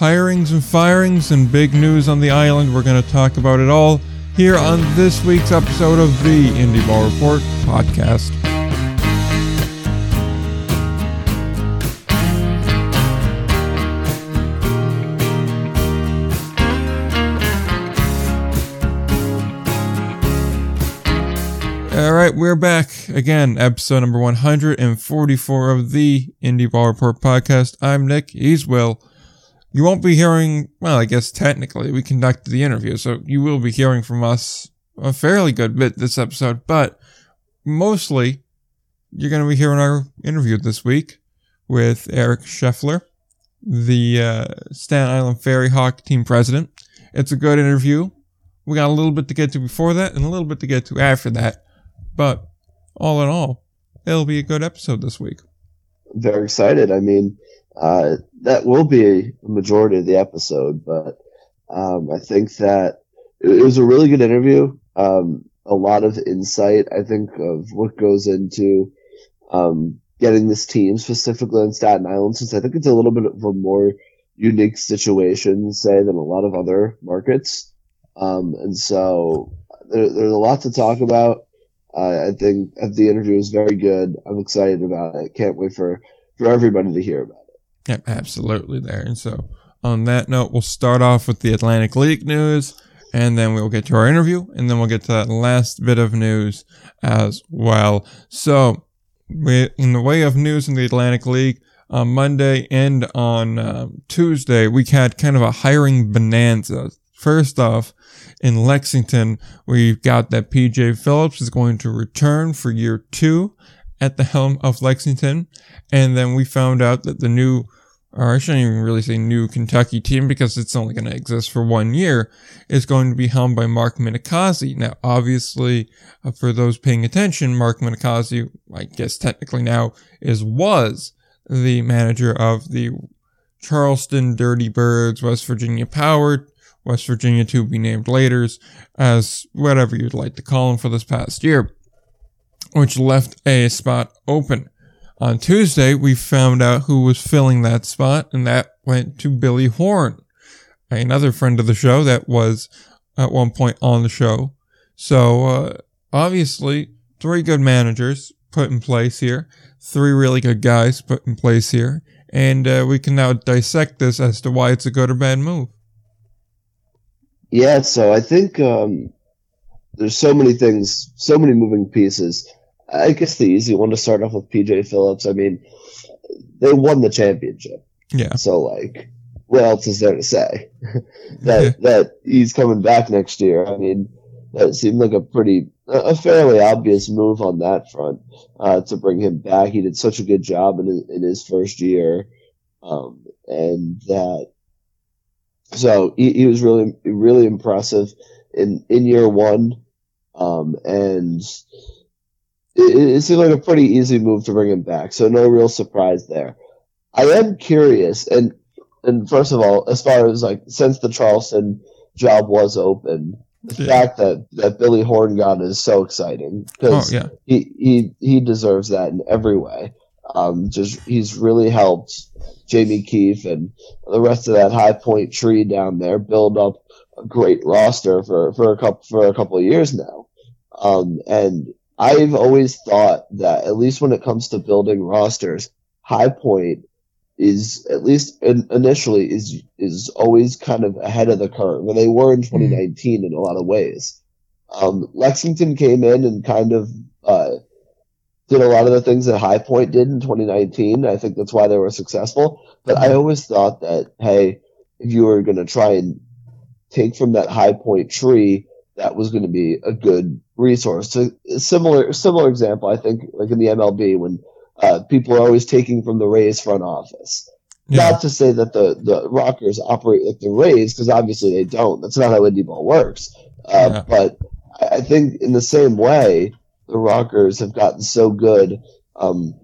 hirings and firings and big news on the island. We're going to talk about it all here on this week's episode of the Indie Ball Report podcast. All right, we're back again, episode number 144 of the Indie Ball Report podcast. I'm Nick, he's Will. You won't be hearing, well, I guess technically we conducted the interview, so you will be hearing from us a fairly good bit this episode, but mostly you're going to be hearing our interview this week with Eric Scheffler, the uh, Staten Island Ferry Hawk team president. It's a good interview. We got a little bit to get to before that and a little bit to get to after that. But all in all, it'll be a good episode this week. Very excited. I mean, uh, that will be a majority of the episode, but um, I think that it was a really good interview. Um, a lot of insight, I think, of what goes into um, getting this team specifically on Staten Island, since I think it's a little bit of a more unique situation, say, than a lot of other markets. Um, and so there, there's a lot to talk about. Uh, I think the interview was very good. I'm excited about it. Can't wait for, for everybody to hear about it. Yeah, absolutely there. And so on that note, we'll start off with the Atlantic League news and then we'll get to our interview and then we'll get to that last bit of news as well. So we, in the way of news in the Atlantic League, on Monday and on uh, Tuesday, we had kind of a hiring bonanza. First off, in Lexington, we've got that PJ Phillips is going to return for year two at the helm of Lexington. And then we found out that the new, or I shouldn't even really say new Kentucky team because it's only going to exist for one year, is going to be helmed by Mark Minicozzi. Now, obviously, uh, for those paying attention, Mark Minicozzi, I guess technically now, is was the manager of the Charleston Dirty Birds, West Virginia Power, West Virginia to be named later as whatever you'd like to call them for this past year, which left a spot open. On Tuesday, we found out who was filling that spot, and that went to Billy Horn, another friend of the show that was at one point on the show. So, uh, obviously, three good managers put in place here, three really good guys put in place here, and uh, we can now dissect this as to why it's a good or bad move. Yeah, so I think um, there's so many things, so many moving pieces. I guess the easy one to start off with PJ Phillips. I mean, they won the championship. Yeah. So like, what else is there to say? that that he's coming back next year. I mean, that seemed like a pretty, a fairly obvious move on that front uh, to bring him back. He did such a good job in his, in his first year, um, and that so he, he, was really really impressive in in year one, um, and it, it, seemed like a pretty easy move to bring him back. So no real surprise there. I am curious, and and first of all, as far as like since the Charleston job was open, the yeah. fact that that Billy Horn got is so exciting because oh, yeah. he he he deserves that in every way. Um, just he's really helped Jamie Keefe and the rest of that high point tree down there build up a great roster for, for a couple for a couple of years now. Um, and I've always thought that at least when it comes to building rosters, High Point is at least in, initially is is always kind of ahead of the curve. Where they were in 2019 mm. in a lot of ways. Um, Lexington came in and kind of uh, did a lot of the things that High Point did in 2019. I think that's why they were successful. But I always thought that, hey, if you were going to try and take from that High Point tree, that was going to be a good resource. So similar, similar example, I think, like in the MLB when uh, people are always taking from the Rays front office. Yeah. Not to say that the, the Rockers operate like the Rays, because obviously they don't. That's not how indie ball works. Uh, yeah. But I think in the same way, the Rockers have gotten so good um,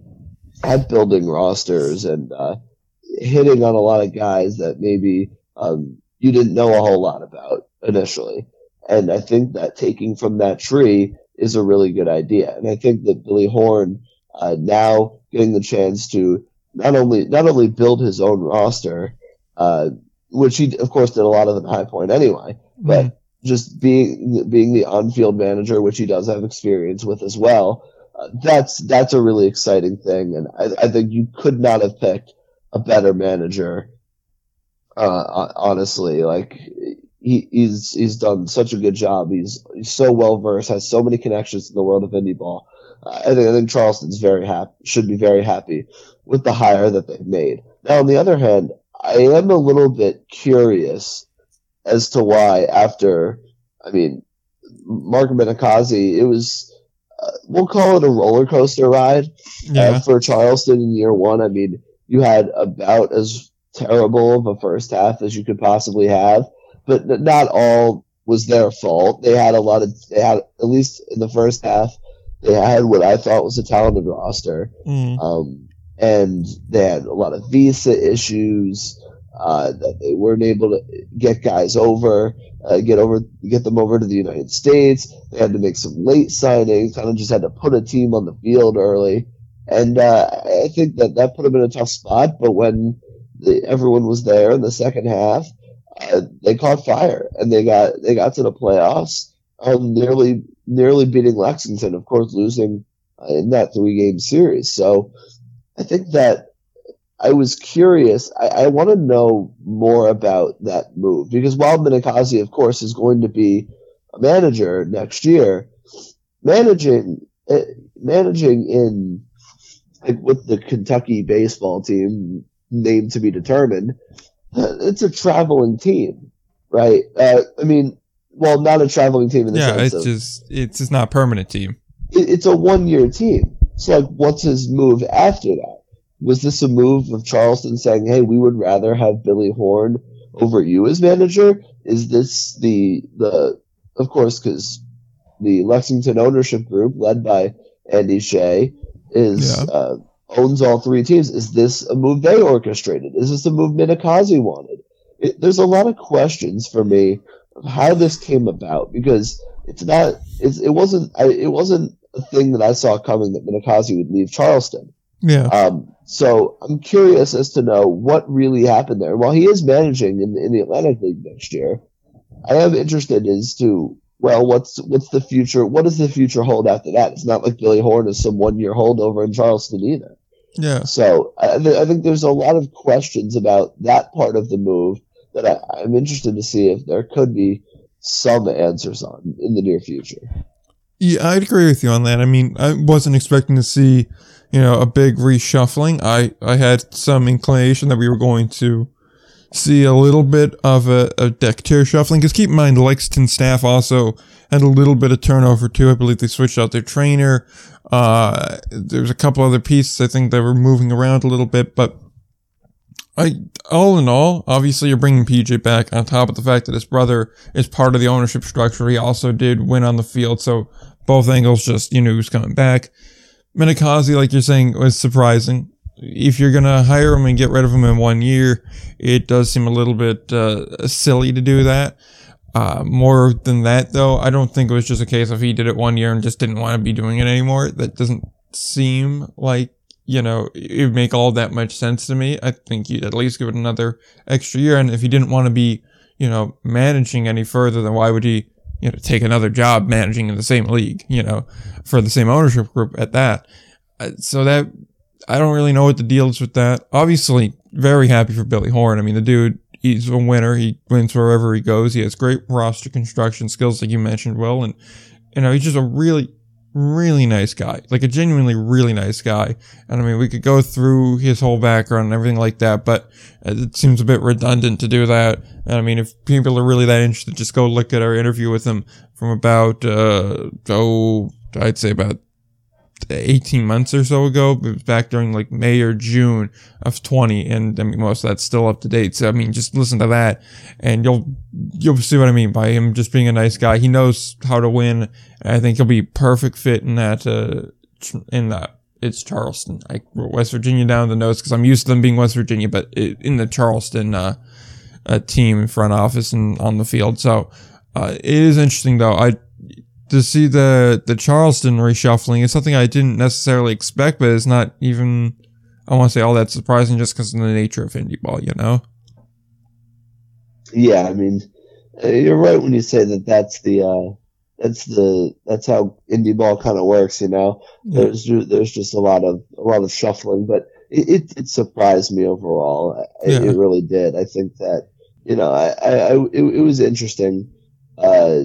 at building rosters and uh, hitting on a lot of guys that maybe um, you didn't know a whole lot about initially. And I think that taking from that tree is a really good idea. And I think that Billy Horn uh, now getting the chance to not only not only build his own roster, uh, which he of course did a lot of the high point anyway. But Mhm. just being being the on-field manager, which he does have experience with as well, uh, that's that's a really exciting thing, and I, I think you could not have picked a better manager. Uh, honestly, like he, he's he's done such a good job. He's he's so well versed, has so many connections in the world of indie ball. I think I think Charleston's very happy, should be very happy with the hire that they've made. Now, on the other hand, I am a little bit curious as to why after, I mean, Mark Minicozzi, it was, uh, we'll call it a roller coaster ride Yeah. uh, for Charleston in year one. I mean, you had about as terrible of a first half as you could possibly have, but not all was their fault. They had a lot of, they had, at least in the first half, they had what I thought was a talented roster. Mm. Um, and they had a lot of visa issues, uh, that they weren't able to get guys over, uh, get over, get them over to the United States. They had to make some late signings, kind of just had to put a team on the field early. And, uh, I think that that put them in a tough spot, but when the, everyone was there in the second half, they caught fire and they got, they got to the playoffs, um, nearly, nearly beating Lexington, of course, losing uh, in that three game series. So I think that I was curious. I, I want to know more about that move because while Minicozzi, of course, is going to be a manager next year, managing, uh, managing in like with the Kentucky baseball team, name to be determined, it's a traveling team, right? Uh, I mean, well, not a traveling team in the Yeah, sense it's of just it's just not a permanent team. it, it's a one year team. So like, what's his move after that? Was this a move of Charleston saying, "Hey, we would rather have Billy Horn over you as manager"? Is this the the of course because the Lexington ownership group led by Andy Shea is Yeah. uh, owns all three teams. Is this a move they orchestrated? Is this a move Minicozzi wanted? It, there's a lot of questions for me of how this came about because it's not it's, it wasn't I, it wasn't a thing that I saw coming that Minicozzi would leave Charleston. Yeah. Um, so I'm curious as to know what really happened there. While he is managing in, in the Atlantic League next year, I am interested as to well, what's what's the future? What does the future hold after that? It's not like Billy Horn is some one year holdover in Charleston either. Yeah. So I, th- I think there's a lot of questions about that part of the move that I, I'm interested to see if there could be some answers on in the near future. Yeah, I'd agree with you on that. I mean, I wasn't expecting to see, you know, a big reshuffling. I, I had some inclination that we were going to see a little bit of a, a deck chair shuffling. Because keep in mind, Lexington staff also had a little bit of turnover too. I believe they switched out their trainer. Uh, there's a couple other pieces I think that were moving around a little bit, but I, all in all, obviously you're bringing PJ back on top of the fact that his brother is part of the ownership structure. He also did win on the field. So both angles just, you know, who's coming back. Minicozzi, like you're saying, was surprising. If you're going to hire him and get rid of him in one year, it does seem a little bit, uh, silly to do that. Uh, more than that though, I don't think it was just a case of he did it one year and just didn't want to be doing it anymore. That doesn't seem like you know, it would make all that much sense to me. I think you'd at least give it another extra year. And if he didn't want to be, you know, managing any further, then why would he, you know, take another job managing in the same league, you know, for the same ownership group at that? Uh, so that, I don't really know what the deal is with that. Obviously, very happy for Billy Horn. I mean, the dude, he's a winner. He wins wherever he goes. He has great roster construction skills, like you mentioned, Will. And, you know, he's just a really, really nice guy, like a genuinely really nice guy. And I mean, we could go through his whole background and everything like that, but it seems a bit redundant to do that. And I mean, if people are really that interested, just go look at our interview with him from about, uh, oh, I'd say about 18 months or so ago. Back during like May or June of 20. And I mean, most of that's still up to date. So I mean, just listen to that and you'll, you'll see what I mean by him just being a nice guy. He knows how to win. I think he'll be perfect fit in that, uh, in that. It's Charleston. I wrote West Virginia down the notes because I'm used to them being West Virginia, but it, in the Charleston, uh, uh, team in front office and on the field. So, uh, it is interesting though. I, to see the the Charleston reshuffling is something I didn't necessarily expect, but it's not even I want to say all that surprising just because of the nature of indie ball, you know. Yeah, I mean, uh, you're right when you say that that's the uh, that's the that's how indie ball kind of works. You know, yeah. there's there's just a lot of a lot of shuffling, but it it, it surprised me overall. Yeah. It, it, really did. I think that you know, I, I, I it, it, was interesting. Uh,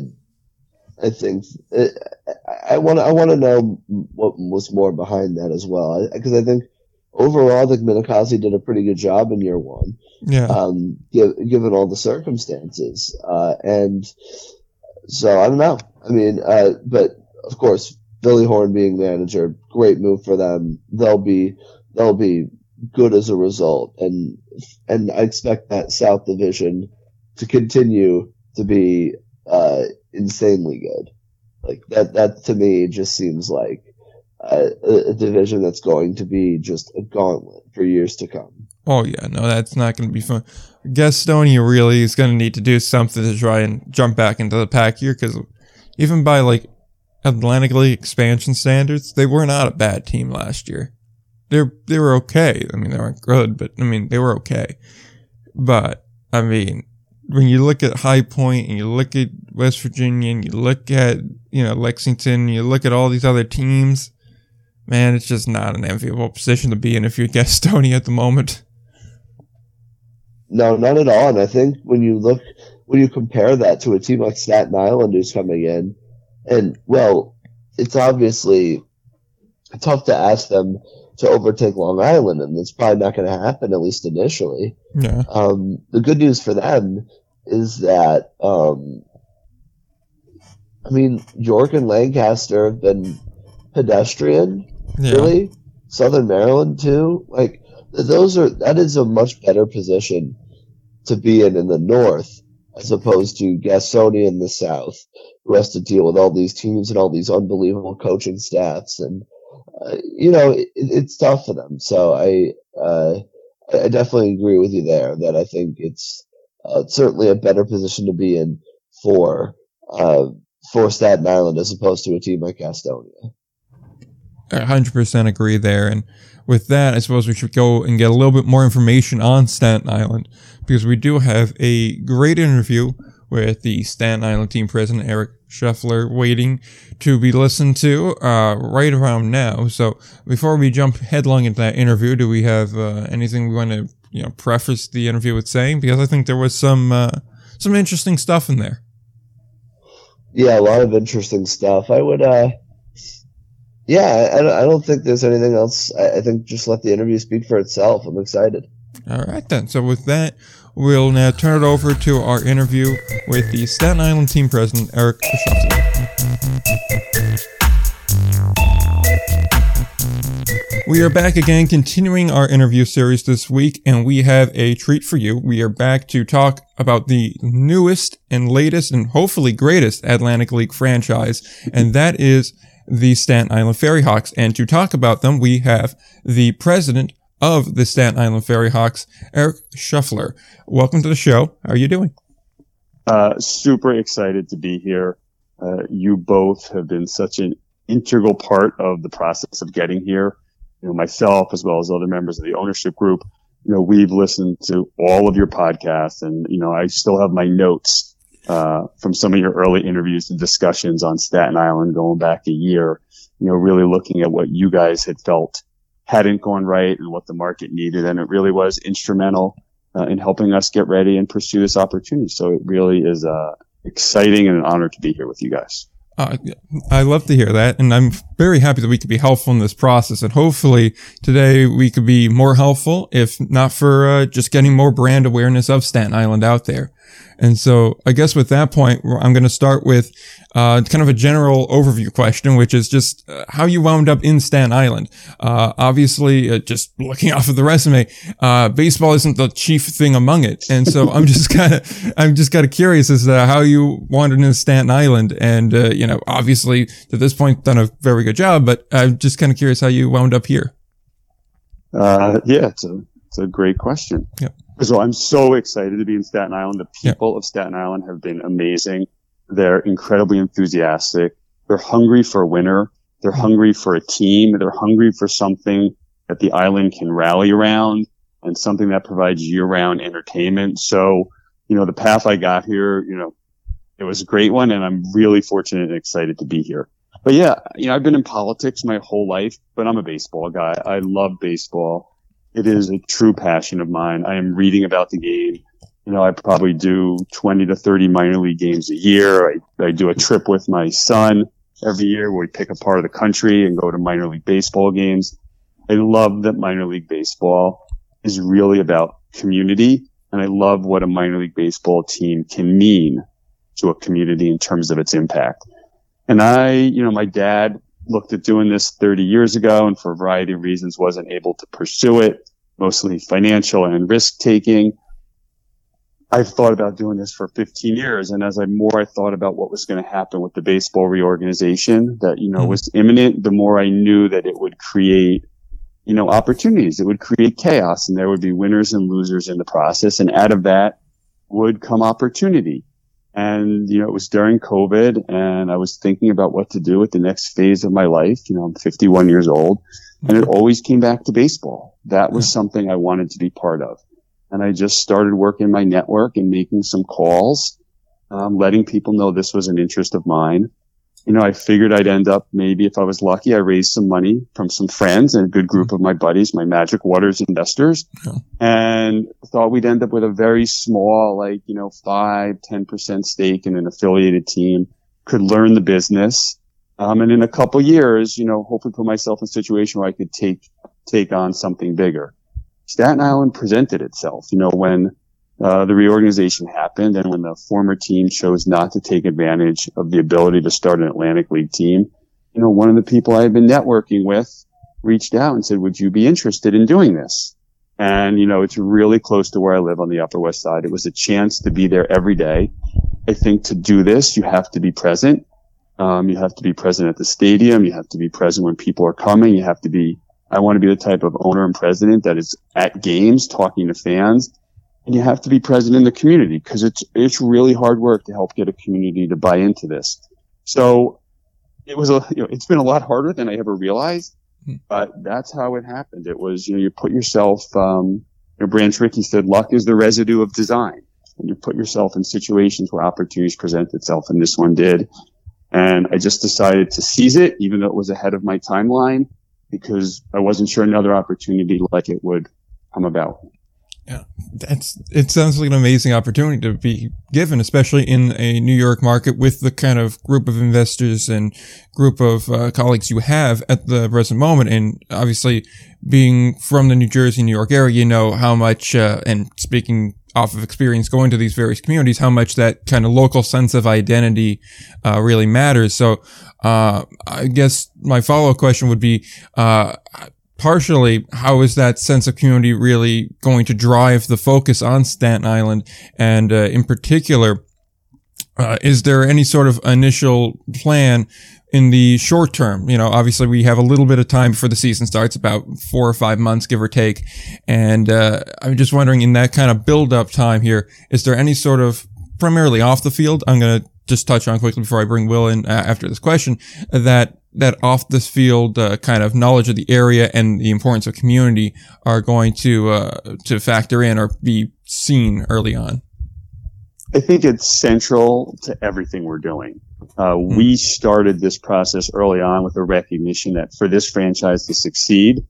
I think it, I want I want to know what was more behind that as well, because I, I, think overall, I think Minicozzi did a pretty good job in year one. Yeah. Um, give, given all the circumstances, uh, and so I don't know. I mean, uh, but of course, Billy Horn being manager, great move for them. They'll be they'll be good as a result, and and I expect that South Division to continue to be uh, insanely good. Like that, that to me just seems like a, a, division that's going to be just a gauntlet for years to come. Oh yeah, no, that's not going to be fun. Gastonia really is going to need to do something to try and jump back into the pack here because even by like Atlantic League expansion standards, they were not a bad team last year. They're they were okay. I mean, they weren't good, but I mean they were okay. But I mean, when you look at High Point and you look at West Virginia and you look at, you know, Lexington, you look at all these other teams, man, it's just not an enviable position to be in if you're Gastonia at the moment. No, not at all. And I think when you look, when you compare that to a team like Staten Island who's coming in, and well, it's obviously tough to ask them to overtake Long Island, and it's probably not going to happen, at least initially. Yeah. Um, the good news for them is that um, I mean York and Lancaster have been pedestrian, yeah. really. Southern Maryland too. Like those are that is a much better position to be in in the north as opposed to Gastonia in the south, who has to deal with all these teams and all these unbelievable coaching staffs, and uh, you know it, it's tough for them. So I uh, I definitely agree with you there that I think it's uh, certainly a better position to be in for uh, for Staten Island as opposed to a team like Gastonia. I 100% agree there. And with that, I suppose we should go and get a little bit more information on Staten Island because we do have a great interview with the Staten Island team president, Eric Scheffler, waiting to be listened to uh, right around now. So before we jump headlong into that interview, do we have uh, anything we want to you know preface the interview with saying because I think there was some uh, some interesting stuff in there. Yeah, a lot of interesting stuff. I would, uh, yeah, I, I don't think there's anything else. I, I think just let the interview speak for itself. I'm excited. All right then. So with that, we'll now turn it over to our interview with the Staten Island team president Eric We are back again, continuing our interview series this week, and we have a treat for you. We are back to talk about the newest and latest and hopefully greatest Atlantic League franchise, and that is the Staten Island Ferry Hawks. And to talk about them, we have the president of the Staten Island Ferry Hawks, Eric Scheffler. Welcome to the show. How are you doing? Uh, super excited to be here. Uh, you both have been such an integral part of the process of getting here you know, myself as well as other members of the ownership group, you know, we've listened to all of your podcasts and, you know, I still have my notes, uh, from some of your early interviews and discussions on Staten Island going back a year, you know, really looking at what you guys had felt hadn't gone right and what the market needed. And it really was instrumental uh, in helping us get ready and pursue this opportunity. So it really is, uh, exciting and an honor to be here with you guys. Uh, I love to hear that, and I'm very happy that we could be helpful in this process. And hopefully today we could be more helpful, if not for uh, just getting more brand awareness of Staten Island out there. And so I guess with that point, I'm going to start with uh, kind of a general overview question, which is just uh, how you wound up in Staten Island. Uh, obviously, uh, just looking off of the resume, uh, baseball isn't the chief thing among it, and so I'm just kind of I'm just kind of curious as to how you wandered into Staten Island, and uh, you know, obviously to this point done a very good job, but I'm just kind of curious how you wound up here. yeah, it's a it's a great question. Yep. So I'm so excited to be in Staten Island. The people of Staten Island have been amazing. They're incredibly enthusiastic. They're hungry for a winner. They're mm-hmm. hungry for a team. They're hungry for something that the island can rally around and something that provides year round entertainment. So, you know, the path I got here, you know, it was a great one and I'm really fortunate and excited to be here. But yeah, you know, I've been in politics my whole life, but I'm a baseball guy. I love baseball. It is a true passion of mine. I am reading about the game. You know, I probably do 20 to 30 minor league games a year. I, I do a trip with my son every year where we pick a part of the country and go to minor league baseball games. I love that minor league baseball is really about community. And I love what a minor league baseball team can mean to a community in terms of its impact. And I, you know, my dad looked at doing this 30 years ago and for a variety of reasons wasn't able to pursue it, mostly financial and risk taking. I've thought about doing this for 15 years. And as I more I thought about what was going to happen with the baseball reorganization that, you know, mm-hmm. was imminent, the more I knew that it would create, you know, opportunities. It would create chaos and there would be winners and losers in the process. And out of that would come opportunity. And, you know, it was during COVID and I was thinking about what to do with the next phase of my life. You know, I'm 51 years old and it always came back to baseball. That was something I wanted to be part of. And I just started working my network and making some calls, um, letting people know this was an interest of mine you know, I figured I'd end up maybe if I was lucky, I raised some money from some friends and a good group of my buddies, my Magic Waters investors, yeah. and thought we'd end up with a very small, like, you know, five, 10% stake in an affiliated team, could learn the business. Um, and in a couple years, you know, hopefully put myself in a situation where I could take, take on something bigger. Staten Island presented itself, you know, when uh, the reorganization happened and when the former team chose not to take advantage of the ability to start an Atlantic League team, you know, one of the people I had been networking with reached out and said, would you be interested in doing this? And, you know, it's really close to where I live on the Upper West Side. It was a chance to be there every day. I think to do this, you have to be present. Um, you have to be present at the stadium. You have to be present when people are coming. You have to be, I want to be the type of owner and president that is at games talking to fans and you have to be present in the community because it's it's really hard work to help get a community to buy into this. So it was a you know it's been a lot harder than I ever realized, hmm. but that's how it happened. It was you know you put yourself um, you know Branch Rickey said luck is the residue of design, and you put yourself in situations where opportunities present itself, and this one did. And I just decided to seize it, even though it was ahead of my timeline, because I wasn't sure another opportunity like it would come about. Yeah, that's it. Sounds like an amazing opportunity to be given, especially in a New York market with the kind of group of investors and group of uh, colleagues you have at the present moment. And obviously, being from the New Jersey, New York area, you know how much. Uh, and speaking off of experience going to these various communities, how much that kind of local sense of identity uh, really matters. So, uh, I guess my follow up question would be uh, partially how is that sense of community really going to drive the focus on Staten Island? And uh, in particular uh, is there any sort of initial plan in the short term? You know obviously we have a little bit of time before the season starts about four or five months give or take. And uh, i'm just wondering in that kind of build up time here is there any sort of primarily off the field i'm going to just touch on quickly before i bring will in uh, after this question that that off this field uh, kind of knowledge of the area and the importance of community are going to uh, to factor in or be seen early on? I think it's central to everything we're doing. Uh, mm-hmm. We started this process early on with a recognition that for this franchise to succeed,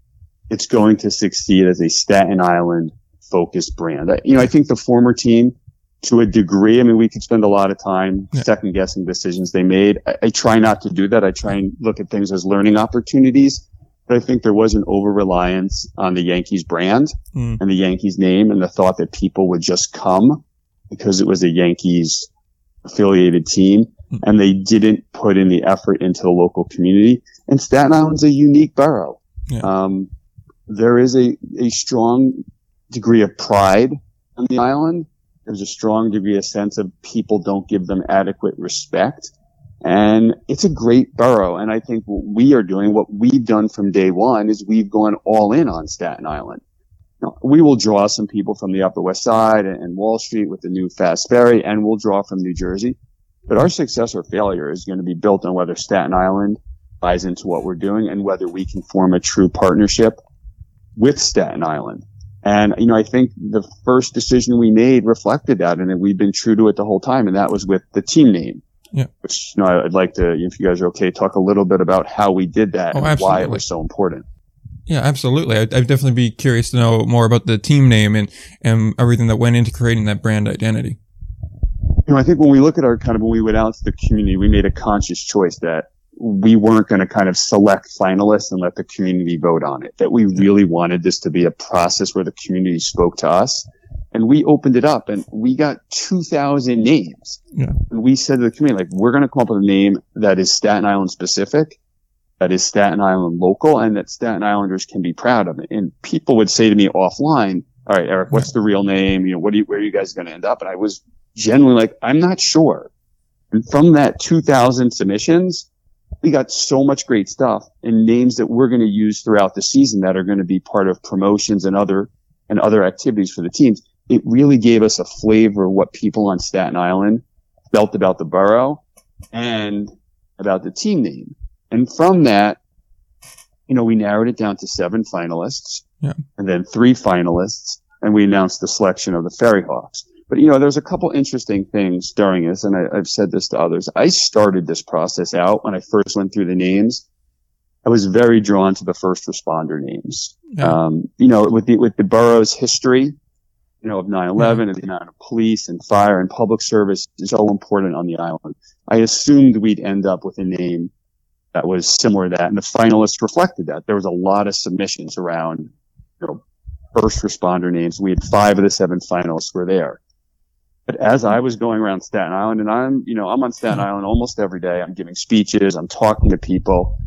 it's going to succeed as a Staten Island focused brand. You know, I think the former team to a degree. I mean, we could spend a lot of time yeah. second guessing decisions they made. I, I, try not to do that. I try and look at things as learning opportunities. But I think there was an over reliance on the Yankees brand mm. and the Yankees name and the thought that people would just come because it was a Yankees affiliated team mm. and they didn't put in the effort into the local community. And Staten Island's a unique borough. Yeah. Um, there is a, a strong degree of pride on the island there's a strong degree of sense of people don't give them adequate respect. And it's a great borough. And I think what we are doing, what we've done from day one is we've gone all in on Staten Island. Now, we will draw some people from the Upper West Side and Wall Street with the new fast ferry, and we'll draw from New Jersey. But our success or failure is going to be built on whether Staten Island buys into what we're doing and whether we can form a true partnership with Staten Island. And, you know, I think the first decision we made reflected that and we've been true to it the whole time. And that was with the team name. Yeah. Which, you know, I'd like to, if you guys are okay, talk a little bit about how we did that Oh, and why it was so important. Yeah, absolutely. I'd, I'd definitely be curious to know more about the team name and, and everything that went into creating that brand identity. You know, I think when we look at our kind of, when we went out to the community, we made a conscious choice that we weren't going to kind of select finalists and let the community vote on it. That we really wanted this to be a process where the community spoke to us. And we opened it up and we got 2,000 names. Yeah. And we said to the community, like, we're going to come up with a name that is Staten Island specific, that is Staten Island local, and that Staten Islanders can be proud of. And people would say to me offline, all right, Eric, what's the real name? You know, what do you, where are you guys going to end up? And I was genuinely like, I'm not sure. And from that 2,000 submissions, we got so much great stuff and names that we're going to use throughout the season that are going to be part of promotions and other and other activities for the teams. It really gave us a flavor of what people on Staten Island felt about the borough and about the team name. And from that, you know, we narrowed it down to seven finalists Yeah. and then three finalists and we announced the selection of the Ferry Hawks. But you know, there's a couple interesting things during this, and I, I've said this to others. I started this process out when I first went through the names. I was very drawn to the first responder names. Yeah. Um, you know, with the with the borough's history, you know, of 9/11 and the amount of police and fire and public service is so important on the island. I assumed we'd end up with a name that was similar to that, and the finalists reflected that. There was a lot of submissions around, you know, first responder names. We had five of the seven finalists were there. But as I was going around Staten Island, and I'm, you know, I'm on Staten hmm. Island almost every day. I'm giving speeches. I'm talking to people.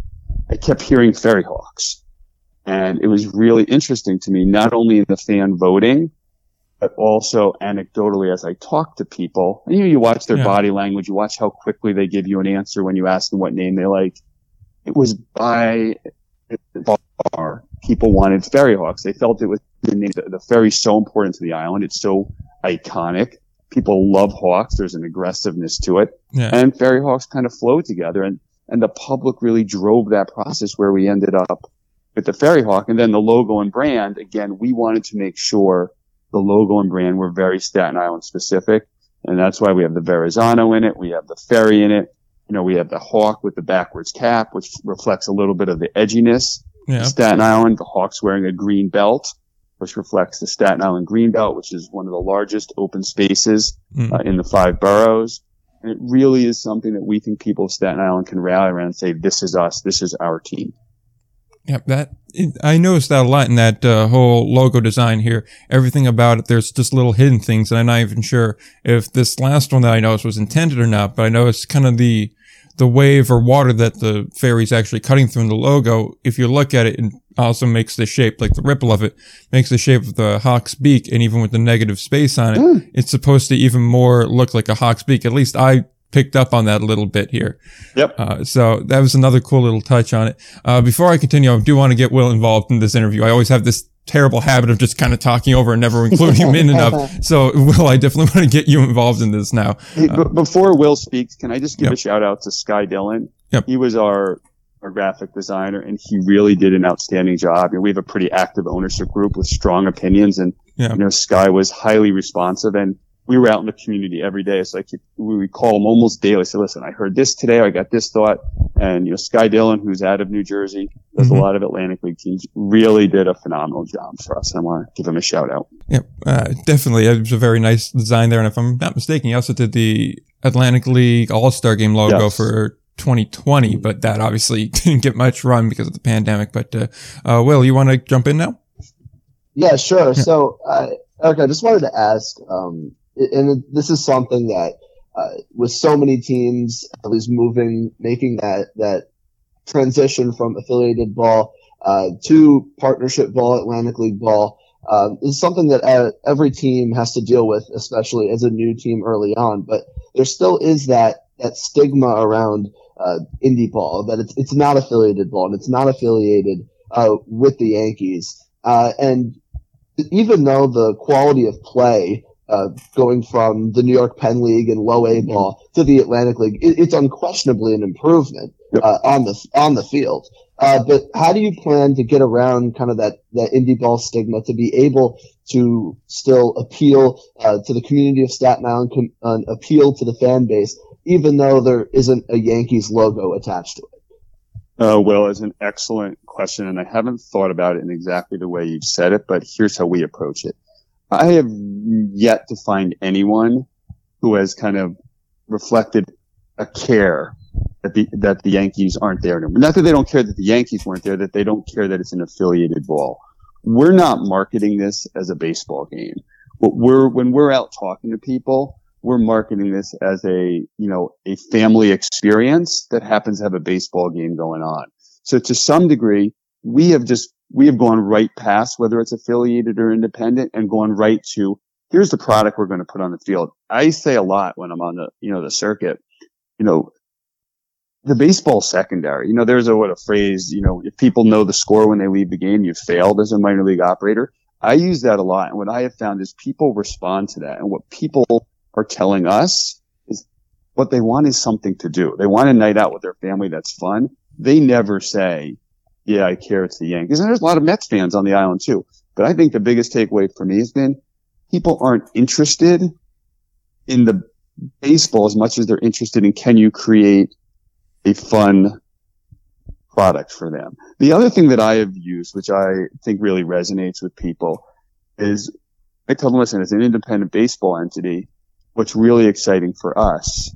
I kept hearing Ferry Hawks. And it was really interesting to me, not only in the fan voting, but also anecdotally as I talk to people. And, you know, you watch their Yeah. body language, you watch how quickly they give you an answer when you ask them what name they like. It was by far people wanted Ferry Hawks. They felt it was the name. The, the ferry's so important to the island. It's so iconic. People love Hawks. There's an aggressiveness to it Yeah. and Ferry Hawks kind of flowed together and, and the public really drove that process where we ended up with the Ferry Hawk and then the logo and brand. Again, we wanted to make sure the logo and brand were very Staten Island specific. And that's why we have the Verrazano in it. We have the ferry in it. You know, we have the hawk with the backwards cap, which reflects a little bit of the edginess yeah. Staten Island. The Hawks wearing a green belt, which reflects the Staten Island green belt, which is one of the largest open spaces Mm. uh, in the five boroughs. And it really is something that we think people of Staten Island can rally around and say, this is us. This is our team. Yeah, that I noticed that a lot in that uh, whole logo design here. Everything about it, there's just little hidden things, and I'm not even sure if this last one that I noticed was intended or not. But I noticed kind of the the wave or water that the ferry's actually cutting through in the logo. If you look at it, it also makes the shape, like the ripple of it, makes the shape of the hawk's beak, and even with the negative space on it, Mm. it's supposed to even more look like a hawk's beak. At least I picked up on that a little bit here. Yep. Uh, so that was another cool little touch on it. Uh, before I continue, I do want to get Will involved in this interview. I always have this terrible habit of just kind of talking over and never including him in enough. So, Will, I definitely want to get you involved in this now. Hey, uh, b- before Will speaks, can I just give Yep. a shout out to Sky Dillon? Yep. He was our, our graphic designer and he really did an outstanding job. You know, we have a pretty active ownership group with strong opinions and, Yeah. you know, Sky was highly responsive and we were out in the community every day. It's like we would call them almost daily. Say, listen, I heard this today. I got this thought. And, you know, Sky Dillon, who's out of New Jersey, does Mhm. a lot of Atlantic League teams, really did a phenomenal job for us. And I want to give him a shout out. Yep, uh, definitely. It was a very nice design there. And if I'm not mistaken, he also did the Atlantic League All Star Game logo Yes. for 2020, but that obviously didn't get much run because of the pandemic. But, uh, uh, Will, you want to jump in now? Yeah, sure. So, uh, Eric, I just wanted to ask, um, and this is something that, uh, with so many teams at least moving, making that, that transition from affiliated ball, uh, to partnership ball, Atlantic League ball, um, is something that uh, every team has to deal with, especially as a new team early on. But there still is that, that stigma around, uh, indie ball, that it's, it's not affiliated ball and it's not affiliated, uh, with the Yankees. Uh, and even though the quality of play uh, going from the New York Penn League and low A ball to the Atlantic League, it, it's unquestionably an improvement Yep. uh, on the on the field. Uh, but how do you plan to get around kind of that, that indie ball stigma to be able to still appeal uh, to the community of Staten Island, com- uh, appeal to the fan base, even though there isn't a Yankees logo attached to it? Uh, well, it's an excellent question, and I haven't thought about it in exactly the way you've said it, but here's how we approach it. I have yet to find anyone who has kind of reflected a care that the that the Yankees aren't there anymore. Not that they don't care that the Yankees weren't there, that they don't care that it's an affiliated ball. We're not marketing this as a baseball game. But we're when we're out talking to people, we're marketing this as a you know a family experience that happens to have a baseball game going on. So to some degree, we have just we have gone right past whether it's affiliated or independent and gone right to here's the product we're going to put on the field. I say a lot when I'm on the you know the circuit, you know, the baseball secondary. You know, there's a what a phrase. You know, if people know the score when they leave the game, you failed as a minor league operator. I use that a lot, and what I have found is people respond to that, and what people are telling us is what they want is something to do. They want a night out with their family that's fun. They never say, "Yeah, I care. It's the Yankees," and there's a lot of Mets fans on the island too. But I think the biggest takeaway for me has been people aren't interested in the baseball as much as they're interested in can you create a fun product for them. The other thing that I have used, which I think really resonates with people, is I tell them, listen, as an independent baseball entity, what's really exciting for us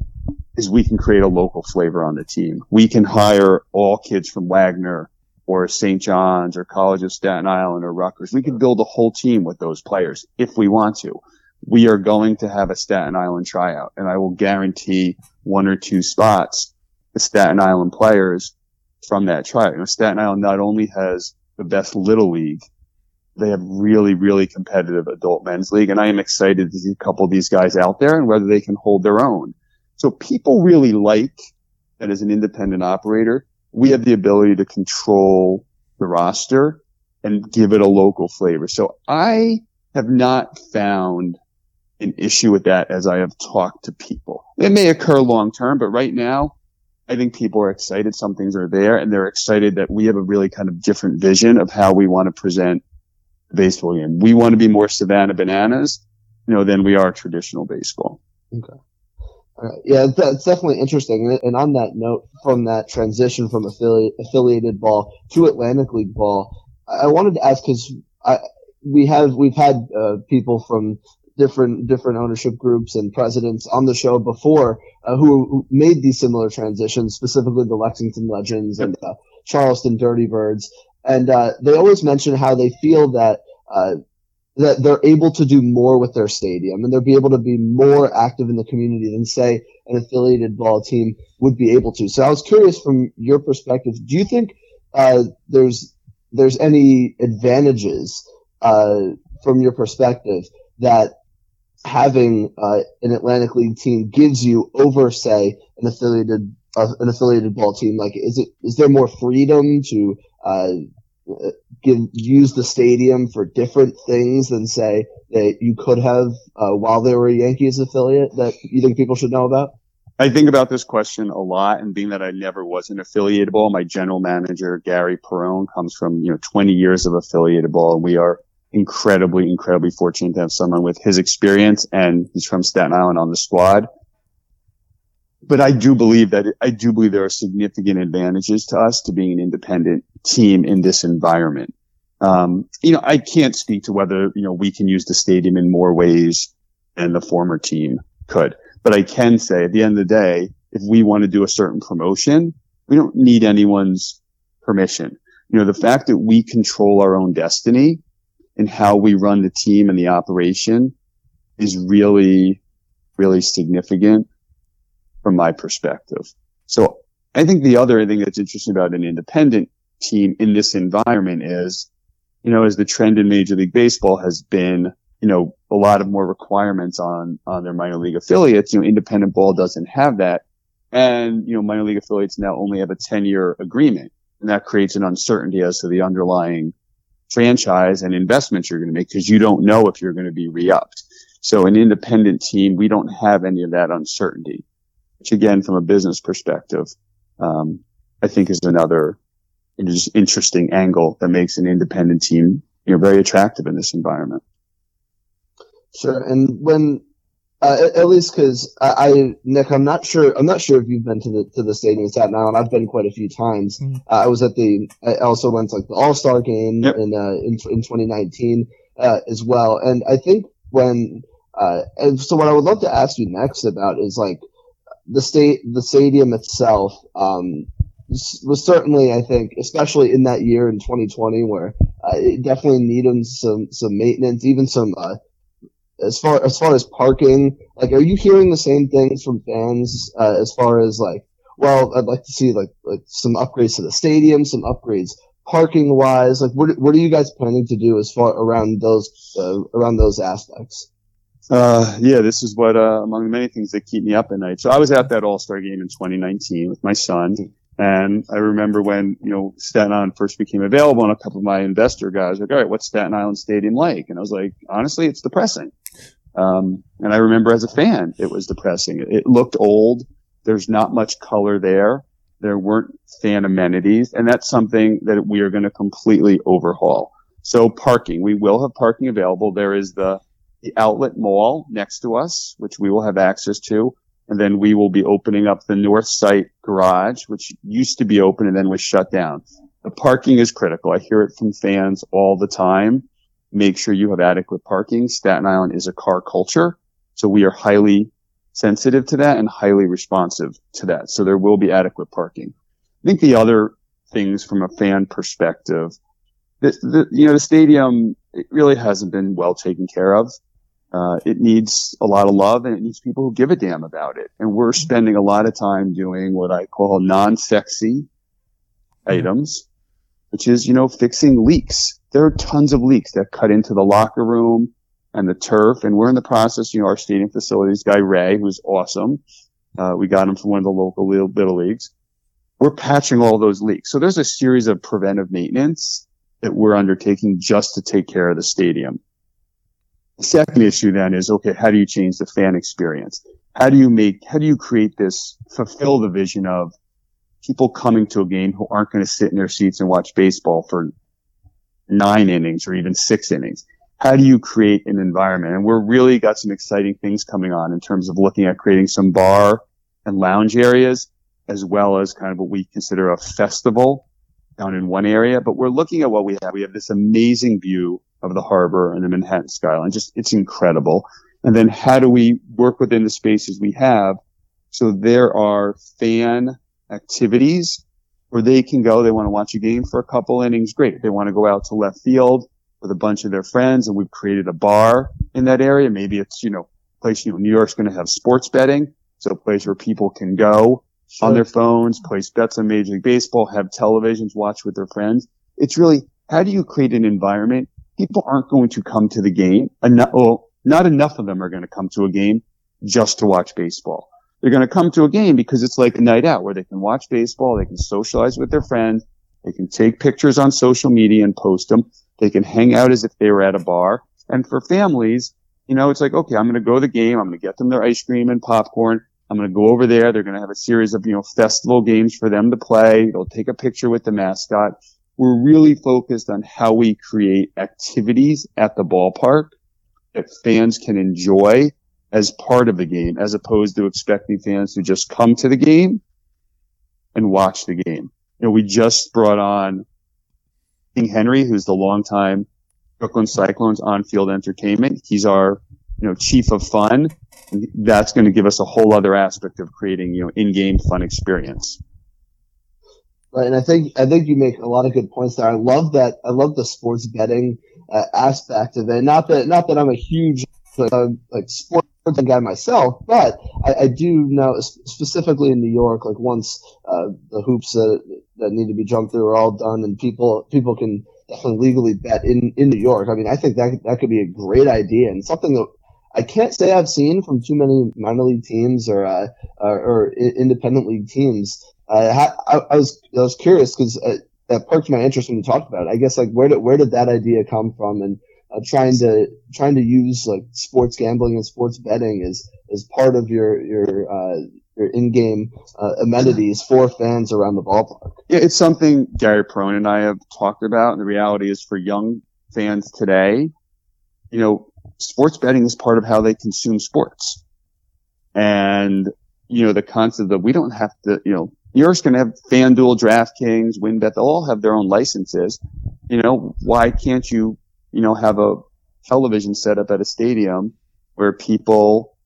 is we can create a local flavor on the team. We can hire all kids from Wagner or St. John's or College of Staten Island or Rutgers. We could build a whole team with those players if we want to. We are going to have a Staten Island tryout and I will guarantee one or two spots the Staten Island players from that tryout. You know, Staten Island not only has the best little league, they have really, really competitive adult men's league. And I am excited to see a couple of these guys out there and whether they can hold their own. So people really like that as an independent operator, we have the ability to control the roster and give it a local flavor. So I have not found an issue with that as I have talked to people. It may occur long term, but right now I think people are excited some things are there and they're excited that we have a really kind of different vision of how we want to present the baseball game. We want to be more Savannah bananas, you know, than we are traditional baseball. Okay. Yeah, that's definitely interesting. And on that note, from that transition from affiliate, affiliated ball to Atlantic League ball, I wanted to ask because we have we've had uh, people from different different ownership groups and presidents on the show before uh, who, who, made these similar transitions, specifically the Lexington Legends and uh, Charleston Dirty Birds, and uh, they always mention how they feel that uh, that they're able to do more with their stadium and they'll be able to be more active in the community than say an affiliated ball team would be able to. So I was curious from your perspective, do you think uh, there's there's any advantages uh, from your perspective that having uh, an Atlantic League team gives you over, say, an affiliated uh, an affiliated ball team? Like, is it is there more freedom to use the stadium for different things than say that you could have uh, while they were a Yankees affiliate that you think people should know about? I think about this question a lot, and being that I never was an affiliated ball, my general manager Gary Perone comes from you know 20 years of affiliated ball, and we are incredibly, incredibly fortunate to have someone with his experience and he's from Staten Island on the squad. But I do believe that I do believe there are significant advantages to us to being an independent team in this environment. Um, you know, I can't speak to whether, you know, we can use the stadium in more ways than the former team could, but I can say at the end of the day, if we want to do a certain promotion, we don't need anyone's permission. You know, the fact that we control our own destiny and how we run the team and the operation is really, really significant from my perspective. So I think the other thing that's interesting about an independent team in this environment is, you know, as the trend in Major League Baseball has been, you know, a lot of more requirements on, on their minor league affiliates, you know, independent ball doesn't have that. And, you know, minor league affiliates now only have a 10 year agreement and that creates an uncertainty as to the underlying franchise and investments you're going to make because you don't know if you're going to be re-upped. So an independent team, we don't have any of that uncertainty, which again, from a business perspective, um, I think is another, just interesting angle that makes an independent team, you know, very attractive in this environment. Sure. And when, uh, at least because I, I, Nick, I'm not sure. I'm not sure if you've been to the to the stadium in Staten Island. I've been quite a few times. Mm. Uh, I was at the. I also went to like the All Star game yep. in, uh, in in 2019 uh, as well. And I think when uh, and so what I would love to ask you next about is like the state, the stadium itself. Um, was certainly, I think, especially in that year in 2020, where uh, it definitely needed some some maintenance, even some uh, as far as far as parking. Like, are you hearing the same things from fans uh, as far as like, well, I'd like to see like like some upgrades to the stadium, some upgrades parking wise. Like, what what are you guys planning to do as far around those uh, around those aspects? Uh, yeah, this is what, uh, among the many things that keep me up at night. So I was at that All-Star game in 2019 with my son. And I remember when, you know, Staten Island first became available and a couple of my investor guys were like, all right, what's Staten Island Stadium like? And I was like, honestly, it's depressing. Um, and I remember as a fan, it was depressing. It, it looked old. There's not much color there. There weren't fan amenities. And that's something that we are going to completely overhaul. So parking, we will have parking available. There is the, the outlet mall next to us, which we will have access to. And then we will be opening up the north site garage, which used to be open and then was shut down. The parking is critical. I hear it from fans all the time. Make sure you have adequate parking. Staten Island is a car culture. So we are highly sensitive to that and highly responsive to that. So there will be adequate parking. I think the other things from a fan perspective, the, the, you know, the stadium, it really hasn't been well taken care of. Uh, it needs a lot of love and it needs people who give a damn about it. And we're spending a lot of time doing what I call non-sexy items, which is, you know, fixing leaks. There are tons of leaks that cut into the locker room and the turf. And we're in the process, you know, our stadium facilities guy, Ray, who's awesome. Uh, we got him from one of the local little, little leagues. We're patching all those leaks. So there's a series of preventive maintenance that we're undertaking just to take care of the stadium. Second issue then is, okay, how do you change the fan experience? How do you make, how do you create this, fulfill the vision of people coming to a game who aren't going to sit in their seats and watch baseball for nine innings or even six innings? How do you create an environment? And we're really got some exciting things coming on in terms of looking at creating some bar and lounge areas as well as kind of what we consider a festival down in one area. But we're looking at what we have. We have this amazing view of the harbor and the Manhattan skyline. Just, it's incredible. And then how do we work within the spaces we have? So there are fan activities where they can go. They want to watch a game for a couple innings. Great. They want to go out to left field with a bunch of their friends and we've created a bar in that area. Maybe it's, you know, place, you know, New York's going to have sports betting. So a place where people can go sure. on their phones, place bets on Major League Baseball, have televisions, watch with their friends. It's really, how do you create an environment people aren't going to come to the game. Well, not enough of them are going to come to a game just to watch baseball. They're going to come to a game because it's like a night out where they can watch baseball, they can socialize with their friends, they can take pictures on social media and post them, they can hang out as if they were at a bar. And for families, you know, it's like, okay, I'm going to go to the game, I'm going to get them their ice cream and popcorn. I'm going to go over there. They're going to have a series of, you know, festival games for them to play. They'll take a picture with the mascot we're really focused on how we create activities at the ballpark that fans can enjoy as part of the game, as opposed to expecting fans to just come to the game and watch the game. You know, we just brought on King Henry, who's the longtime Brooklyn Cyclones on-field entertainment. He's our, you know, chief of fun. That's going to give us a whole other aspect of creating, you know, in-game fun experience. Right, and I think I think you make a lot of good points there. I love that. I love the sports betting uh, aspect of it. Not that not that I'm a huge uh, like sports guy myself, but I, I, do know specifically in New York, like once uh, the hoops that that need to be jumped through are all done, and people people can definitely legally bet in in New York. I mean, I think that that could be a great idea and something that I can't say I've seen from too many minor league teams or uh, or, or independent league teams uh, I, I, was I was curious because uh, that perked my interest when you talked about it. I guess like where did where did that idea come from? And uh, trying to trying to use like sports gambling and sports betting as as part of your your uh, your in-game uh, amenities for fans around the ballpark. Yeah, it's something Gary Perone and I have talked about, and the reality is for young fans today, you know, sports betting is part of how they consume sports. And, you know, the concept that we don't have to, you know, New York's going to have FanDuel, DraftKings, WynnBET. They'll all have their own licenses. You know, why can't you, you know, have a television set up at a stadium where people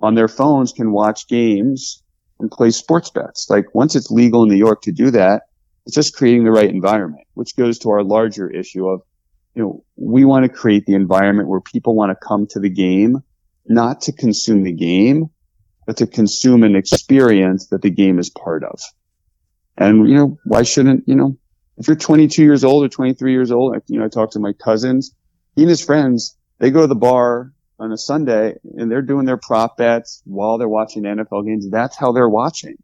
on their phones can watch games and play sports bets? Like once it's legal in New York to do that, it's just creating the right environment, which goes to our larger issue of, you know, we want to create the environment where people want to come to the game, not to consume the game, but to consume an experience that the game is part of. And, you know, why shouldn't, you know, if you're 22 years old or 23 years old, you know, I talk to my cousins, he and his friends, they go to the bar on a Sunday and they're doing their prop bets while they're watching NFL games. That's how they're watching.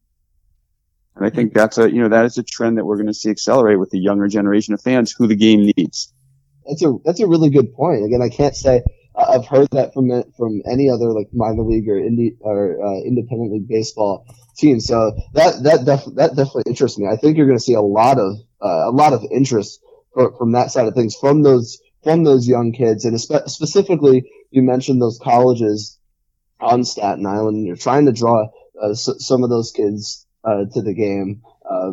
And I think that's a, you know, that is a trend that we're going to see accelerate with the younger generation of fans who the game needs. That's a, that's a really good point. Again, I can't say I've heard that from from any other like minor league or indie or uh, independent league baseball team. So that that def- that definitely interests me. I think you're going to see a lot of uh, a lot of interest for, from that side of things from those from those young kids, and spe- specifically you mentioned those colleges on Staten Island. You're trying to draw uh, s- some of those kids uh, to the game uh,